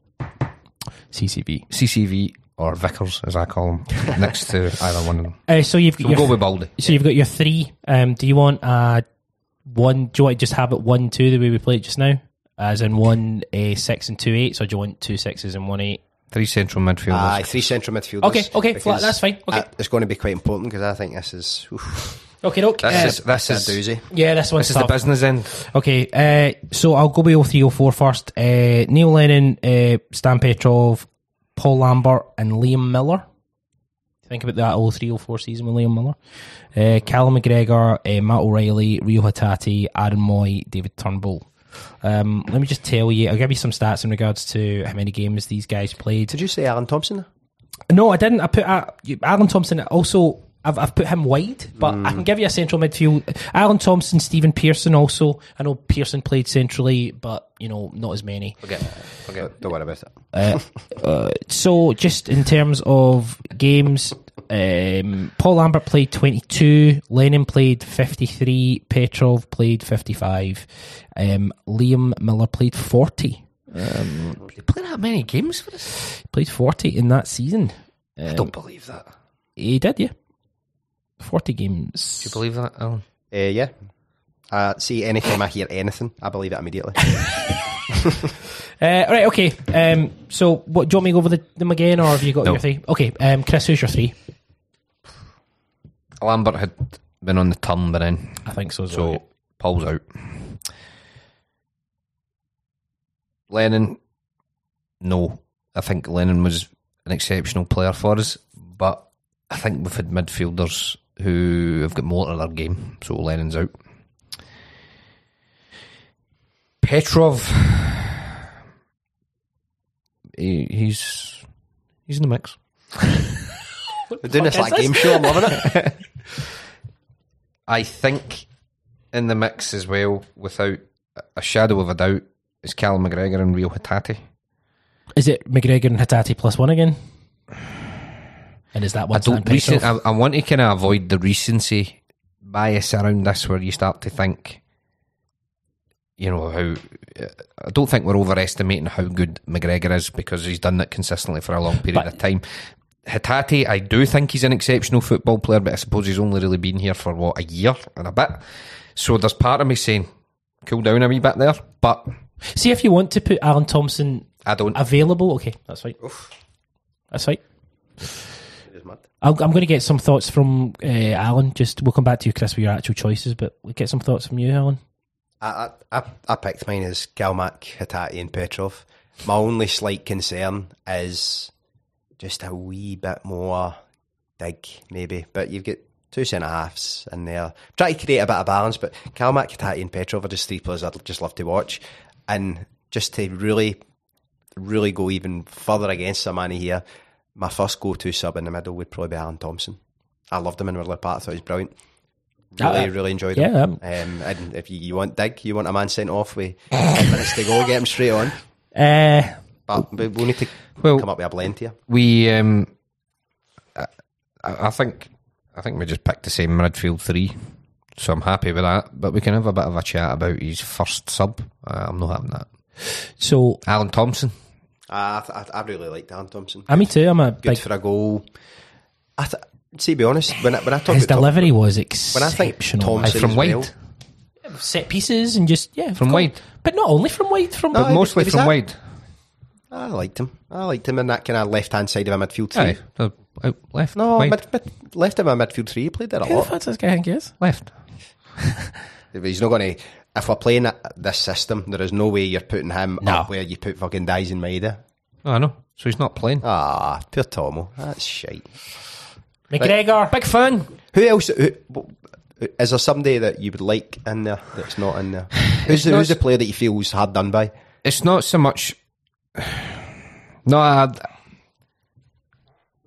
Speaker 2: CCB.
Speaker 3: CCV or Vickers, as I call them, *laughs* next to either one of them.
Speaker 2: Uh, so you've
Speaker 3: So
Speaker 2: got
Speaker 3: we'll
Speaker 2: your,
Speaker 3: go with Baldé.
Speaker 2: so you've got your three. Um, do you want a one? Do you want to just have it one two the way we play it just now, as in one uh, six and two eights, or do you want two sixes and one eight?
Speaker 3: Three central midfielders.
Speaker 4: Aye, three central midfielders.
Speaker 2: Okay, okay,
Speaker 4: because,
Speaker 2: flat, that's fine, okay.
Speaker 4: uh, it's going to be quite important because I think this is oof,
Speaker 2: Okay, look.
Speaker 3: this is this is a
Speaker 4: doozy.
Speaker 2: yeah, this one's
Speaker 3: this is the business end.
Speaker 2: Okay, uh, so I'll go with 0304 first. Uh, Neil Lennon, uh, Stan Petrov, Paul Lambert, and Liam Miller. Think about that 0304 season with Liam Miller. Uh, Callum McGregor, uh, Matt O'Riley, Reo Hatate, Aaron Mooy, David Turnbull. Um, let me just tell you, I'll give you some stats in regards to how many games these guys played.
Speaker 4: Did you say Alan Thompson?
Speaker 2: No, I didn't. I put uh, Alan Thompson also. I've, I've put him wide, but I can give you a central midfield. Alan Thompson, Stephen Pearson also. I know Pearson played centrally, but you know not as many.
Speaker 3: Forget, forget.
Speaker 4: Don't worry about it.
Speaker 2: Uh, uh, so just in terms of games, um, Paul Lambert played 22, Lennon played 53, Petrov played 55, um, Liam Miller played 40.
Speaker 3: They play that many games for us?
Speaker 2: Played 40 in that season.
Speaker 3: I don't believe that.
Speaker 2: He did, yeah. 40 games.
Speaker 3: Do you believe that, Allan?
Speaker 4: Uh, yeah. Uh, see, anytime I hear anything, I believe it immediately. *laughs*
Speaker 2: Uh, right, okay. Um, so, what, do you want me to go over the, them again, or have you got
Speaker 3: No.
Speaker 2: your three? Okay, um, Chris, who's your three?
Speaker 3: Lambert had been on the turn by then,
Speaker 2: I think so. as
Speaker 3: so
Speaker 2: well.
Speaker 3: Paul's out. Lennon, no. I think Lennon was an exceptional player for us, but I think we've had midfielders who have got more to their game, so Lennon's out. Petrov, he, he's he's in the mix. *laughs*
Speaker 4: We're doing this like
Speaker 2: is
Speaker 4: game show. I'm loving it. *laughs*
Speaker 3: I think in the mix as well, without a shadow of a doubt, is Callum McGregor and Reo Hatate.
Speaker 2: Is it McGregor and Hatate plus one again? And is that
Speaker 3: I don't recent, I, I want to kind of avoid the recency bias around this, where you start to think, you know, how I don't think we're overestimating how good McGregor is because he's done that consistently for a long period
Speaker 2: But-
Speaker 3: of time. Hatate, I do think he's an exceptional football player, but I suppose he's only really been here for what a year and a bit. So there's part of me saying, cool down a wee bit there, but
Speaker 2: See if you want to put Alan Thompson
Speaker 3: I don't.
Speaker 2: available. Okay, that's fine. That's fine. I'll, I'm going to get some thoughts from uh, Allan. Just we'll come back to you, Chris, with your actual choices, but we'll get some thoughts from you, Allan.
Speaker 4: I, I, I, I picked mine as Galmac, Hatate, and Petrov. My only slight concern is just a wee bit more dig, maybe. But you've got two centre halves in there. Try to create a bit of balance, but Kalmak, Hatate, and Petrov are just three players I'd just love to watch. And just to really, really go even further against Sermanni here, my first go to sub in the middle would probably be Alan Thompson. I loved him in Ridley Park, I thought he was brilliant. Really,
Speaker 2: Uh,
Speaker 4: really enjoyed
Speaker 2: yeah,
Speaker 4: him. Um, and if you, you want dig, you want a man sent off with *laughs* 10 minutes to go, get him straight on.
Speaker 2: Uh,
Speaker 4: But we- we'll need to
Speaker 3: Well-
Speaker 4: come up with a blend here.
Speaker 3: We, um, I, I think, I think we just picked the same midfield three, so I'm happy with that. But we can have a bit of a chat about his first sub. Uh, I'm not having that.
Speaker 2: so,
Speaker 3: Alan Thompson.
Speaker 4: I, I, I really like Dan Thompson.
Speaker 2: uh, me too. I'm a
Speaker 4: Good
Speaker 2: big.
Speaker 4: for a goal. I th- see, to be honest, when I, when I talk
Speaker 2: His
Speaker 4: about Tom-
Speaker 2: delivery was
Speaker 4: when I think
Speaker 2: exceptional.
Speaker 4: Thompson
Speaker 3: from
Speaker 4: as
Speaker 3: wide,
Speaker 4: well,
Speaker 2: set pieces and just yeah
Speaker 3: From
Speaker 2: of
Speaker 3: wide.
Speaker 2: but not only from wide. From
Speaker 4: No,
Speaker 3: but mostly from
Speaker 4: that-
Speaker 3: wide.
Speaker 4: I liked him. I liked him in that kind of left hand side of a midfield three.
Speaker 3: Aye, out left,
Speaker 4: No,
Speaker 3: wide,
Speaker 4: mid, mid, left of a midfield three. He played there a
Speaker 2: who the
Speaker 4: lot.
Speaker 2: fuck's this guy think he is?
Speaker 3: left. *laughs*
Speaker 4: He's not going to. If we're playing that- this system, there is no way you're putting him
Speaker 2: No.
Speaker 4: up where you put fucking Daizen Maeda.
Speaker 3: Oh, I know. So he's not playing.
Speaker 4: Ah, poor Tomo. That's shite.
Speaker 2: McGregor.
Speaker 3: Big fan.
Speaker 4: Who else? Who, is there somebody that you would like in there that's not in there? *sighs* Who's, the,
Speaker 3: not-
Speaker 4: who's the player that you feel was hard done by?
Speaker 3: It's not so much. *sighs* No, I,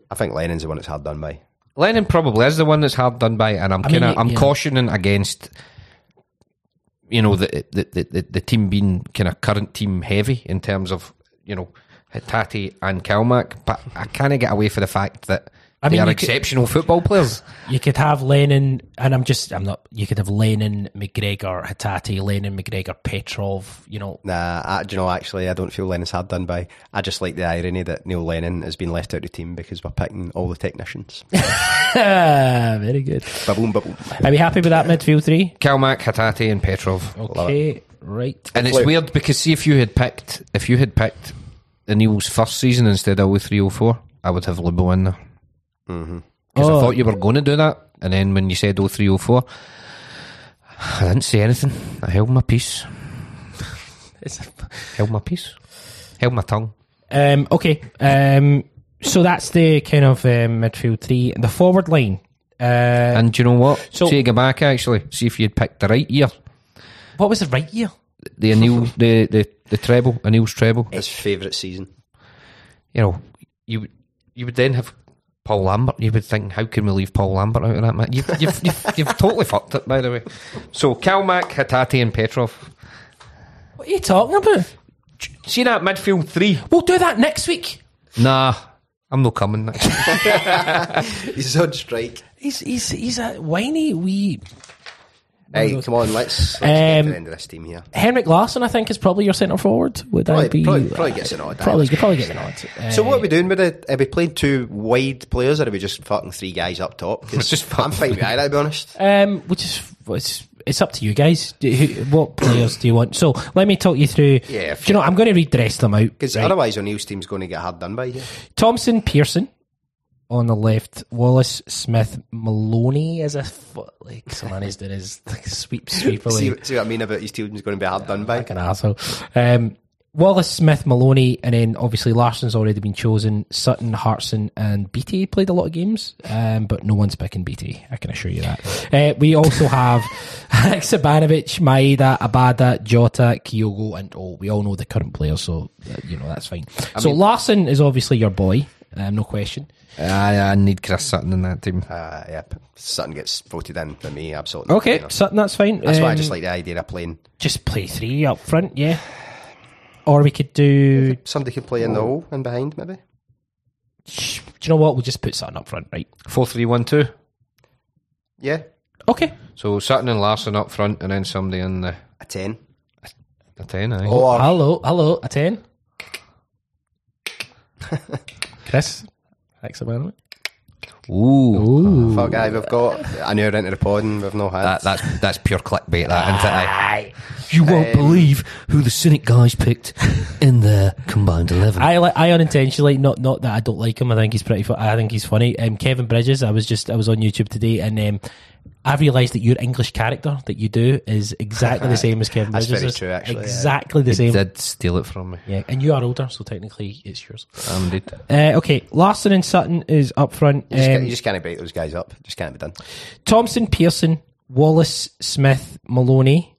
Speaker 4: I think Lennon's the one that's hard done by.
Speaker 3: Lennon probably is the one that's hard done by, and I'm kind of I'm
Speaker 2: yeah.
Speaker 3: cautioning against. You know the the, the, the, team being kind of current team heavy in terms of you know Hatate and Kalmak, but I kind of get away for the fact that
Speaker 2: I
Speaker 3: they
Speaker 2: mean,
Speaker 3: are
Speaker 2: you could,
Speaker 3: exceptional football players.
Speaker 2: you could have Lennon, and I'm just, I'm not. You could have Lennon, McGregor, Hatate, Lennon, McGregor, Petrov. You know,
Speaker 4: Nah, I, you know, actually, I don't feel Lennon's hard done by. I just like the irony that Neil Lennon has been left out of the team because we're picking all the technicians. *laughs*
Speaker 2: Ah, very good.
Speaker 4: Baboom, baboom.
Speaker 2: Are we happy with that midfield three?
Speaker 3: Kalmak, Hatate, and Petrov.
Speaker 2: Okay, right.
Speaker 3: And it's
Speaker 4: Flip.
Speaker 3: weird because see if you had picked if you had picked the Neil's first season instead of 0304, I would have Libo in there. Because
Speaker 2: Oh.
Speaker 3: I thought you were going to do that, and then when you said 0304, I didn't say anything. I held my peace. held my peace. Held my tongue.
Speaker 2: Um, okay, um, so that's the kind of um, midfield three. The forward line. Uh,
Speaker 3: And do you know what?
Speaker 2: So-
Speaker 3: See, go back actually. See if you'd picked the right year.
Speaker 2: what was the right year?
Speaker 3: The Anil, *laughs* the, the the treble, Anil's treble.
Speaker 4: His favourite season.
Speaker 3: You know, you you would then have Paul Lambert. You would think, how can we leave Paul Lambert out of that? Man? You've, you've, you've, you've totally fucked it, by the way. So Kalmak, Hatate, and Petrov.
Speaker 2: What are you talking about?
Speaker 3: See that midfield three?
Speaker 2: We'll do that next week.
Speaker 3: Nah, I'm not coming next. *laughs*
Speaker 4: He's on strike.
Speaker 2: He's he's he's a whiny wee.
Speaker 4: Hey, come on, let's, let's get to
Speaker 2: Um,
Speaker 4: the end of this team here.
Speaker 2: Henrik Larsson, I think, is probably your centre forward. Would
Speaker 4: Probably,
Speaker 2: that be
Speaker 4: probably, probably gets an odd.
Speaker 2: Probably, you probably get the nod.
Speaker 4: So
Speaker 2: Uh,
Speaker 4: what are we doing with it? Are we playing two wide players, or are we just fucking three guys up top? *laughs*
Speaker 3: It's just
Speaker 4: I'm fine with either, to be honest.
Speaker 2: Um, which is it's, it's up to you guys. Do, what players do you want? So let me talk you through.
Speaker 4: Yeah,
Speaker 2: you know? I'm going to read the rest of them out.
Speaker 4: Because
Speaker 2: right?
Speaker 4: otherwise, O'Neill's team's going to get hard done by here.
Speaker 2: Thompson, Pearson on the left. Wallace, Smith, Maloney as a foot like *laughs* is doing his like, sweep sweep away.
Speaker 4: See, see what I mean about his team's going to be hard done by?
Speaker 2: like an asshole. Um, Wallace, Smith, Maloney, and then obviously Larsson's already been chosen. Sutton, Hartson, and BT played a lot of games, um, but no one's picking BT. I can assure you that. Uh, we also have *laughs* Alex Sabanovic, Maeda, Abada, Jota, Kyogo, and oh, we all know the current players, so uh, you know that's fine. so Larsson is obviously your boy, um, no question.
Speaker 3: I, I need Chris Sutton in that team.
Speaker 4: Uh, yep. Sutton gets voted in for me, absolutely.
Speaker 2: Okay,
Speaker 4: You know.
Speaker 2: Sutton, that's fine.
Speaker 4: That's why I
Speaker 2: Um,
Speaker 4: just like the idea of playing.
Speaker 2: just play three up front, yeah. Or we could do.
Speaker 4: Somebody could play in the hole and behind, maybe.
Speaker 2: Do you know what? We'll just put Sutton up front, right?
Speaker 3: Four three one two.
Speaker 4: Yeah,
Speaker 2: Okay.
Speaker 3: So Sutton and Larsson up front, and then somebody in the,
Speaker 4: a 10.
Speaker 3: the ten. Aye.
Speaker 4: Or
Speaker 2: Hello, hello, a 10. *laughs* Chris, thanks about it.
Speaker 3: Ooh,
Speaker 4: fuck, aye, we've got an hour into the pod and we've not had.
Speaker 3: that, that's that's pure clickbait. That isn't it? aye?
Speaker 2: Aye.
Speaker 3: You won't believe who the cynic guys picked in their combined eleven.
Speaker 2: I like. I unintentionally not not that I don't like him. I think he's pretty. Fu- I think he's funny. Um, Kevin Bridges. I was just I was on YouTube today and um, I realised that your English character that you do is exactly the *laughs* same as Kevin
Speaker 4: That's
Speaker 2: Bridges.
Speaker 4: very true, actually, yeah.
Speaker 2: Exactly the
Speaker 3: He
Speaker 2: same.
Speaker 3: did steal it from me.
Speaker 2: Yeah, and you are older, so technically it's yours.
Speaker 3: Um, did.
Speaker 2: Uh, okay, Larsson and Sutton is up front.
Speaker 4: you, just can't,
Speaker 2: Um,
Speaker 4: you just can't break those guys up. Just can't be done.
Speaker 2: Thompson, Pearson, Wallace, Smith, Maloney,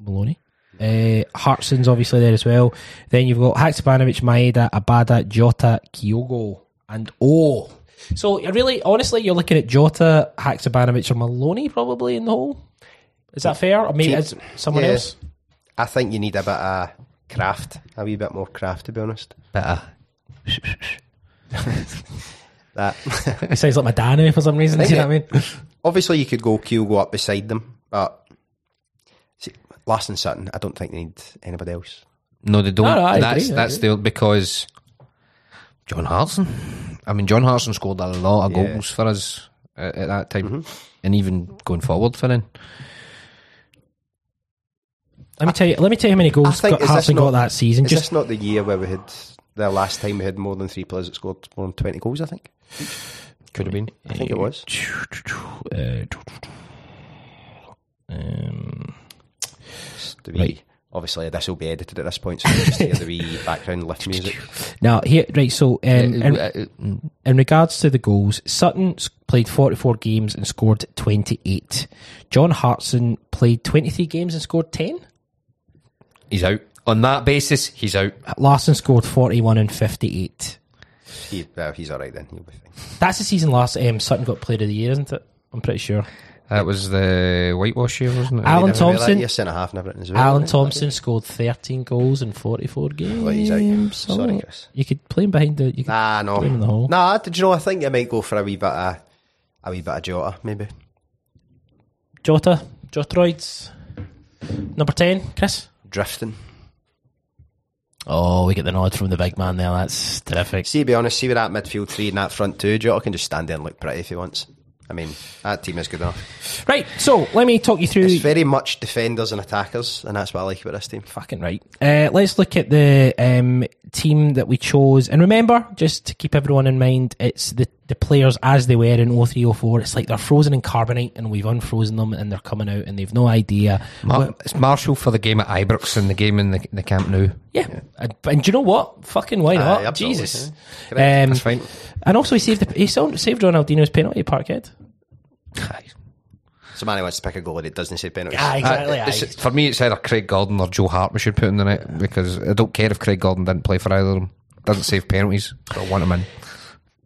Speaker 2: Maloney. Uh, Hartson's obviously there as well. Then you've got Haksabanovic, Maeda, Abada, Jota, Kyogo, and O. So really, honestly, you're looking at Jota, Haksabanovic, or Maloney probably in the hole. Is that fair? Or maybe it's someone
Speaker 4: Yeah.
Speaker 2: else?
Speaker 4: I think you need a bit of craft, a wee bit more craft, to be honest.
Speaker 3: Better. *laughs*
Speaker 4: That
Speaker 2: It sounds like my Madonna for some reason. Do you know what I mean? *laughs*
Speaker 4: obviously you could go Kyogo up beside them, but see, and Sutton, I don't think they need anybody else.
Speaker 3: No, they don't.
Speaker 2: No, no, I
Speaker 3: that's
Speaker 2: agree, I
Speaker 3: that's the because John Hartson. I mean, John Hartson scored a lot of
Speaker 4: Yeah.
Speaker 3: goals for us at, at that time, mm-hmm. and even going forward for him.
Speaker 2: Let me tell you. Let me tell you how many goals
Speaker 4: think-
Speaker 2: got,
Speaker 4: is this
Speaker 2: got that season.
Speaker 4: Is
Speaker 2: Just
Speaker 4: this not the year where we had the last time we had more than three players that scored more than twenty goals? I think.
Speaker 3: Could have been.
Speaker 4: I think it was.
Speaker 2: Eh, eh, um,
Speaker 4: Just the wee-
Speaker 2: Right.
Speaker 4: Obviously, this will be edited at this point, so you just hear the wee *laughs* background lift music.
Speaker 2: now here, right. So, um, in,
Speaker 3: Uh, uh, mm,
Speaker 2: in regards to the goals, Sutton played forty-four games and scored twenty-eight. John Hartson played twenty-three games and scored ten.
Speaker 3: he's out. On that basis, he's out.
Speaker 2: Larsson scored forty-one and fifty-eight.
Speaker 4: He, well, he's all right then. He'll be fine.
Speaker 2: That's the season last um, Sutton got Player of the Year, isn't it? I'm pretty sure.
Speaker 3: That was the whitewash year, wasn't it?
Speaker 2: Alan Thompson.
Speaker 4: You're centre half and everything as well.
Speaker 2: Alan? Thompson scored 13 goals in 44 games.
Speaker 4: Well, he's out.
Speaker 2: So
Speaker 4: Sorry, oh, Chris.
Speaker 2: You could play him behind the. You could
Speaker 4: Nah, no.
Speaker 2: play him in the hole.
Speaker 4: Nah, did you know? I think I might go for a wee bit of a wee bit of Jota, maybe.
Speaker 2: Jota, Jotroids. Number 10, Chris.
Speaker 4: Drifting.
Speaker 2: Oh, we get the nod from the big man there. That's terrific.
Speaker 4: See, to be honest, see with that midfield three and that front two, Jota can just stand there and look pretty if he wants. I mean, that team is good enough.
Speaker 2: Right, so let me talk you through.
Speaker 4: It's very much defenders and attackers, and that's what I like about this team.
Speaker 2: Fucking right. Uh, let's look at the um, team that we chose. And remember, just to keep everyone in mind, it's the, the players as they were in 0304. It's like they're frozen in carbonite and we've unfrozen them and they're coming out and they've no idea.
Speaker 3: Mar- it's Marshall for the game at Ibrox and the game in the, the Camp Nou.
Speaker 2: Yeah. And, and do you know what? Fucking why not?
Speaker 4: Aye,
Speaker 2: Jesus.
Speaker 4: yeah.
Speaker 2: Um,
Speaker 3: That's fine.
Speaker 2: and also, he saved, the, he saved Ronaldinho's penalty Parkhead.
Speaker 4: So man who wants to pick a goal that doesn't say penalties.
Speaker 2: Aye, exactly.
Speaker 3: Uh, it's-
Speaker 2: aye.
Speaker 3: for me, it's either Craig Gordon or Joe Hart we should put in the net because I don't care if Craig Gordon didn't play for either of them. Doesn't save penalties. So I want him in.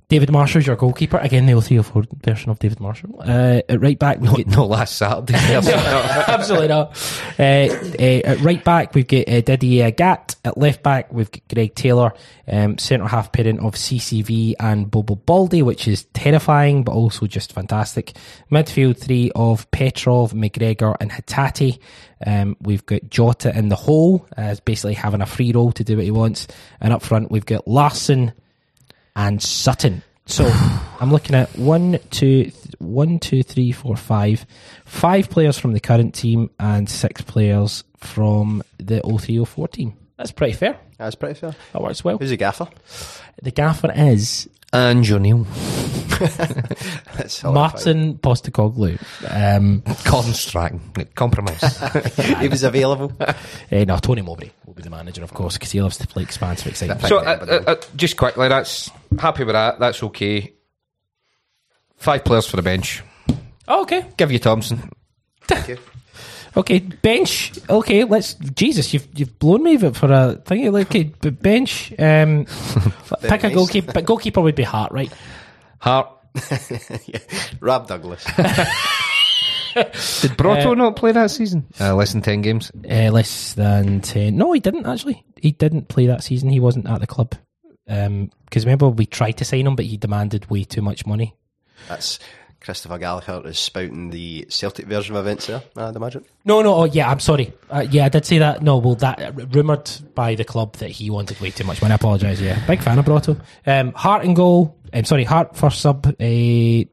Speaker 2: David Marshall's your goalkeeper. Again, the 0304 version of David Marshall. Uh, at right back, we get
Speaker 3: No, last Saturday. *laughs* *laughs*
Speaker 2: Absolutely not. Uh, uh, at right back, we've got uh, Didier Agathe. At left back, we've got Greg Taylor, um, centre half parent of CCV and Bobo Baldé, which is terrifying, but also just fantastic. Midfield three of Petrov, McGregor, and Hatate. Um, we've got Jota in the hole, as basically having a free roll to do what he wants. And up front, we've got Larsson, and Sutton. So *sighs* I'm looking at one, two, th- one, two, three, four, five, five players from the current team and six players from the 0304 team. That's pretty fair.
Speaker 4: That's pretty fair.
Speaker 2: That works well.
Speaker 4: Who's the gaffer?
Speaker 2: The gaffer is
Speaker 3: and Joe Neal.
Speaker 4: That's all
Speaker 2: Martin Postecoglou. Um,
Speaker 3: Gordon Strachan. Compromise. *laughs*
Speaker 4: he was available.
Speaker 2: eh, no, Tony Mowbray will be the manager, of course, because he loves to play expansive, exciting.
Speaker 3: so, uh, uh, uh, just quickly, that's happy with that. That's okay. Five players for the bench.
Speaker 2: Oh, okay.
Speaker 3: Give you Thompson.
Speaker 4: Thank you.
Speaker 2: Okay, bench. Okay, let's. Jesus, you've you've blown me for a thing. Okay, b- bench. Um, *laughs* pick a goalkeeper. But goalkeeper would be Hart, right?
Speaker 3: Hart. *laughs*
Speaker 4: yeah. Rob Douglas. *laughs*
Speaker 3: Did Brotto not play that season? Uh, less than 10 games.
Speaker 2: Uh, less than ten. No, he didn't actually. He didn't play that season. He wasn't at the club. Because remember, we tried to sign him, but he demanded way too much money.
Speaker 4: That's Christopher Gallagher is spouting the Celtic version of events there, I'd imagine.
Speaker 2: No, no. Oh, yeah. I'm sorry. Uh, yeah, I did say that. No, well, that rumored by the club that he wanted way too much money. I apologise. Yeah, big fan of Brotto. Um, Hart and goal. I'm sorry, Hart for sub. Uh,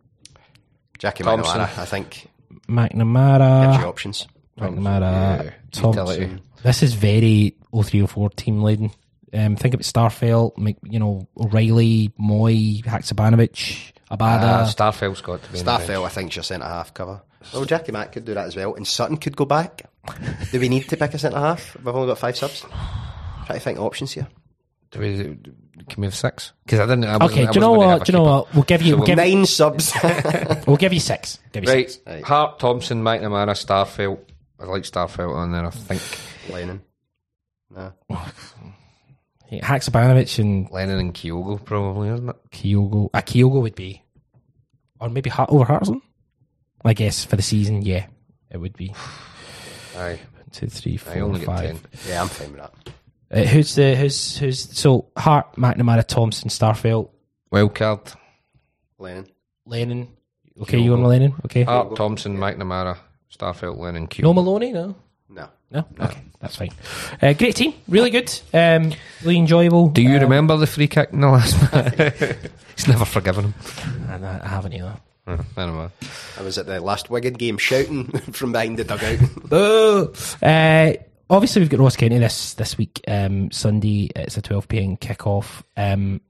Speaker 4: Jackie
Speaker 3: Thompson.
Speaker 4: McNamara, I think.
Speaker 2: McNamara.
Speaker 4: Gives you options.
Speaker 2: McNamara,
Speaker 3: Yeah,
Speaker 2: Thompson.
Speaker 3: utility.
Speaker 2: This is very 0304 team laden. Um, think about Starfelt, Mc- you know, O'Riley, Mooy, Haksabanovic, Abada.
Speaker 3: Uh, Starfelt's got to be in the bench.
Speaker 4: Starfelt, I think, is your centre half cover. Well, Jackie Mack could do that as well, and Sutton could go back. do we need to pick a centre half? We've only got five subs. Try to think of options here.
Speaker 3: Do we, can we have six? Because I didn't. I
Speaker 2: okay, do you know what? Do you know what? We'll give you,
Speaker 3: So
Speaker 2: we'll give,
Speaker 4: Nine subs. *laughs*
Speaker 2: we'll give you six. Give you
Speaker 3: Right.
Speaker 2: six.
Speaker 4: Right.
Speaker 3: Hart, Thompson, McNamara, Starfelt. I like Starfelt on there, I think.
Speaker 4: Lennon. No. *laughs*
Speaker 2: Yeah, Haksabanovic and
Speaker 3: Lennon and Kyogo, probably, isn't it?
Speaker 2: Kyogo. A Kyogo would be, or maybe Hart over Hartson. I guess for the season, yeah, it would be.
Speaker 3: Aye.
Speaker 2: One, two, three,
Speaker 3: I
Speaker 2: four,
Speaker 3: only get
Speaker 2: five.
Speaker 3: 10.
Speaker 4: Yeah, I'm fine with that.
Speaker 2: Uh, who's the who's who's so Hart, McNamara, Thompson, Starfelt,
Speaker 3: Wildcard.
Speaker 4: Lennon.
Speaker 2: Lennon. Okay, you going with Lennon? Okay.
Speaker 3: Hart, Thompson, McNamara, Starfelt, Lennon, Kyogo.
Speaker 2: no Maloney, no.
Speaker 4: No.
Speaker 2: No, okay, that's fine. Uh, great team, really good, um, really enjoyable.
Speaker 3: Do you remember the free kick in the last *laughs* match? He's never forgiven him.
Speaker 2: And I, I haven't either.
Speaker 3: Uh, Anyway.
Speaker 4: I was at the last Wigan game shouting *laughs* from behind the dugout. *laughs*
Speaker 2: Boo! Uh, obviously, we've got Ross County this this week, um, Sunday. It's a twelve pm kickoff. Um,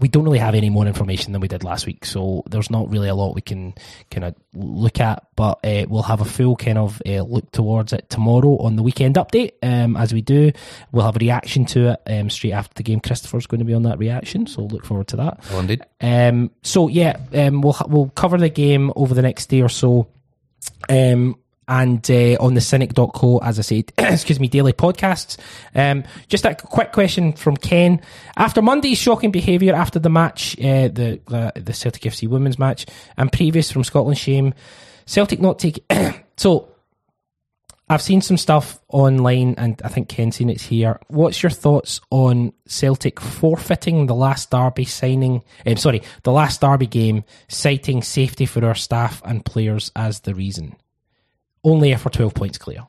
Speaker 2: we don't really have any more information than we did last week, so there's not really a lot we can kind of look at. But uh, we'll have a full kind of uh, look towards it tomorrow on the weekend update. Um, as we do, we'll have a reaction to it um, straight after the game. Christopher's going to be on that reaction, so look forward to that.
Speaker 3: Oh, indeed.
Speaker 2: Um, so yeah, um, we'll we'll cover the game over the next day or so. Um, and uh, on the cynic.co, as I said, *coughs* excuse me, daily podcasts. Um, just a quick question from Ken. After Monday's shocking behaviour after the match, uh, the, the the Celtic FC women's match, and previous from Scotland Shame, Celtic not take *coughs* so. I've seen some stuff online, and I think Ken's seen it here. What's your thoughts on Celtic forfeiting the last Derby signing? Um, sorry, the last Derby game, citing safety for our staff and players as the reason. Only if we're twelve points clear.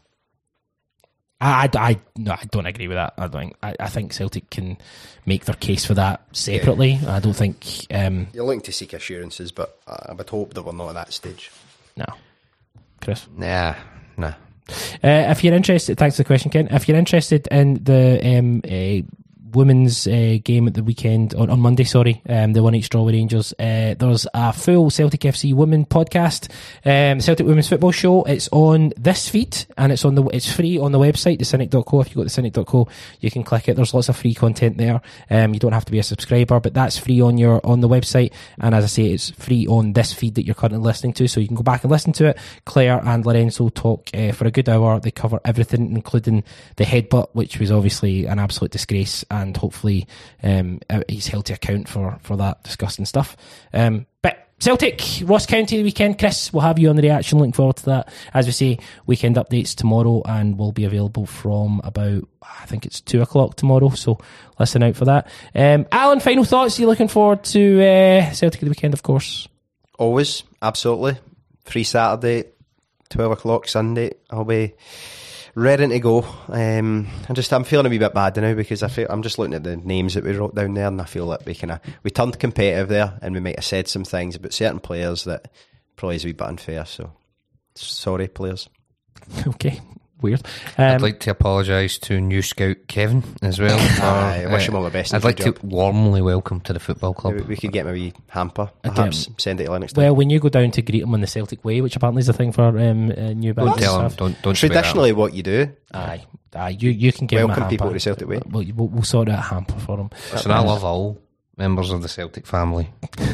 Speaker 2: I, I, I, no, I don't agree with that. I don't. I, I think Celtic can make their case for that separately. I don't think. Um,
Speaker 4: You're looking to seek assurances, but I would hope that we're not at that stage.
Speaker 2: no, Chris.
Speaker 3: Nah, nah.
Speaker 2: Uh, if you're interested, thanks for the question, Ken. If you're interested in the um, uh, women's uh, game at the weekend on, on Monday, sorry, um, the one each draw with Rangers, uh, there's a full Celtic FC women podcast, um, Celtic Women's Football Show. It's on this feed and it's on the it's free on the website, thecynic.co. If you go to thecynic.co, you can click it. There's lots of free content there. Um, you don't have to be a subscriber, but that's free on your on the website. And as I say, it's free on this feed that you're currently listening to, so you can go back and listen to it. Claire and Lorenzo talk uh, for a good hour. They cover everything, including the headbutt, which was obviously an absolute disgrace, and hopefully um, uh, he's held to account for for that disgusting stuff. Um, but Celtic, Ross County weekend. Chris, we'll have you on the reaction. Looking forward to that. As we say, weekend updates tomorrow and will be available from about, I think it's two o'clock tomorrow. So listen out for that. Um, Allan, final thoughts? Are You looking forward to uh, Celtic the weekend, of course.
Speaker 4: Always, absolutely. Free Saturday, 12 o'clock Sunday. I'll be ready to go. Um, I just, I'm feeling a wee bit bad now because I feel, I'm just looking at the names that we wrote down there and I feel like we kind of, we turned competitive there and we might have said some things about certain players that probably is a wee bit unfair. So, sorry, players. *laughs*
Speaker 2: okay, weird.
Speaker 3: I'd
Speaker 2: Um,
Speaker 3: like to apologise to new scout Kevin as well. *laughs*
Speaker 4: Aye, I wish
Speaker 3: Uh,
Speaker 4: him all the best
Speaker 3: I'd like to
Speaker 4: job.
Speaker 3: warmly welcome to the football club.
Speaker 4: Maybe we could get him a wee hamper,
Speaker 2: Again,
Speaker 4: perhaps send it to Linux.
Speaker 2: well, when you go down to greet him on the Celtic way, which apparently is a thing for um, uh, new
Speaker 3: Don't tell him. Don't don't swear at him.
Speaker 4: Traditionally, what you do,
Speaker 2: Aye, aye. You you can give him a
Speaker 4: Welcome
Speaker 2: hamper.
Speaker 4: people to Celtic Way.
Speaker 2: We'll, we'll, we'll sort out a hamper for him.
Speaker 3: Listen, I love all members of the Celtic family. *laughs*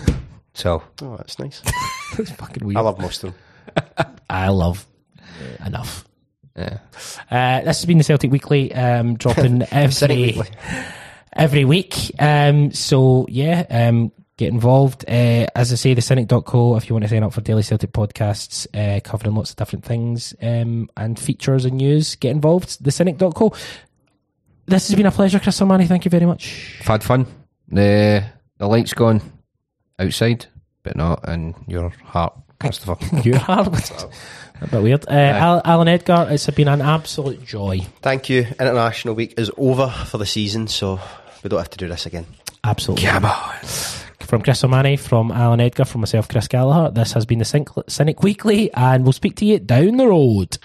Speaker 3: So
Speaker 4: oh, that's nice. *laughs*
Speaker 2: It's fucking weird.
Speaker 4: I love most of them.
Speaker 2: I love uh, enough.
Speaker 3: Yeah.
Speaker 2: Uh, this has been the Celtic Weekly, um, *laughs* dropping every *laughs* every week. Um, so yeah, um, get involved. Uh, as I say, the cynic.co if you want to sign up for daily Celtic podcasts, uh, covering lots of different things um, and features and news. Get involved. The cynic.co. This has been a pleasure, Chris Sermanni. Thank you very much.
Speaker 3: I've had fun. The the light's gone outside, but not in your heart, Christopher. *laughs*
Speaker 2: Your heart. A bit weird. Uh, Al- Allan Edgar, it's been an absolute joy.
Speaker 4: Thank you. International Week is over for the season, so we don't have to do this again.
Speaker 2: Absolutely.
Speaker 3: Come on.
Speaker 2: From Chris Sermanni, from Allan Edgar, from myself, Chris Gallagher, this has been the Cynic Weekly, and we'll speak to you down the road.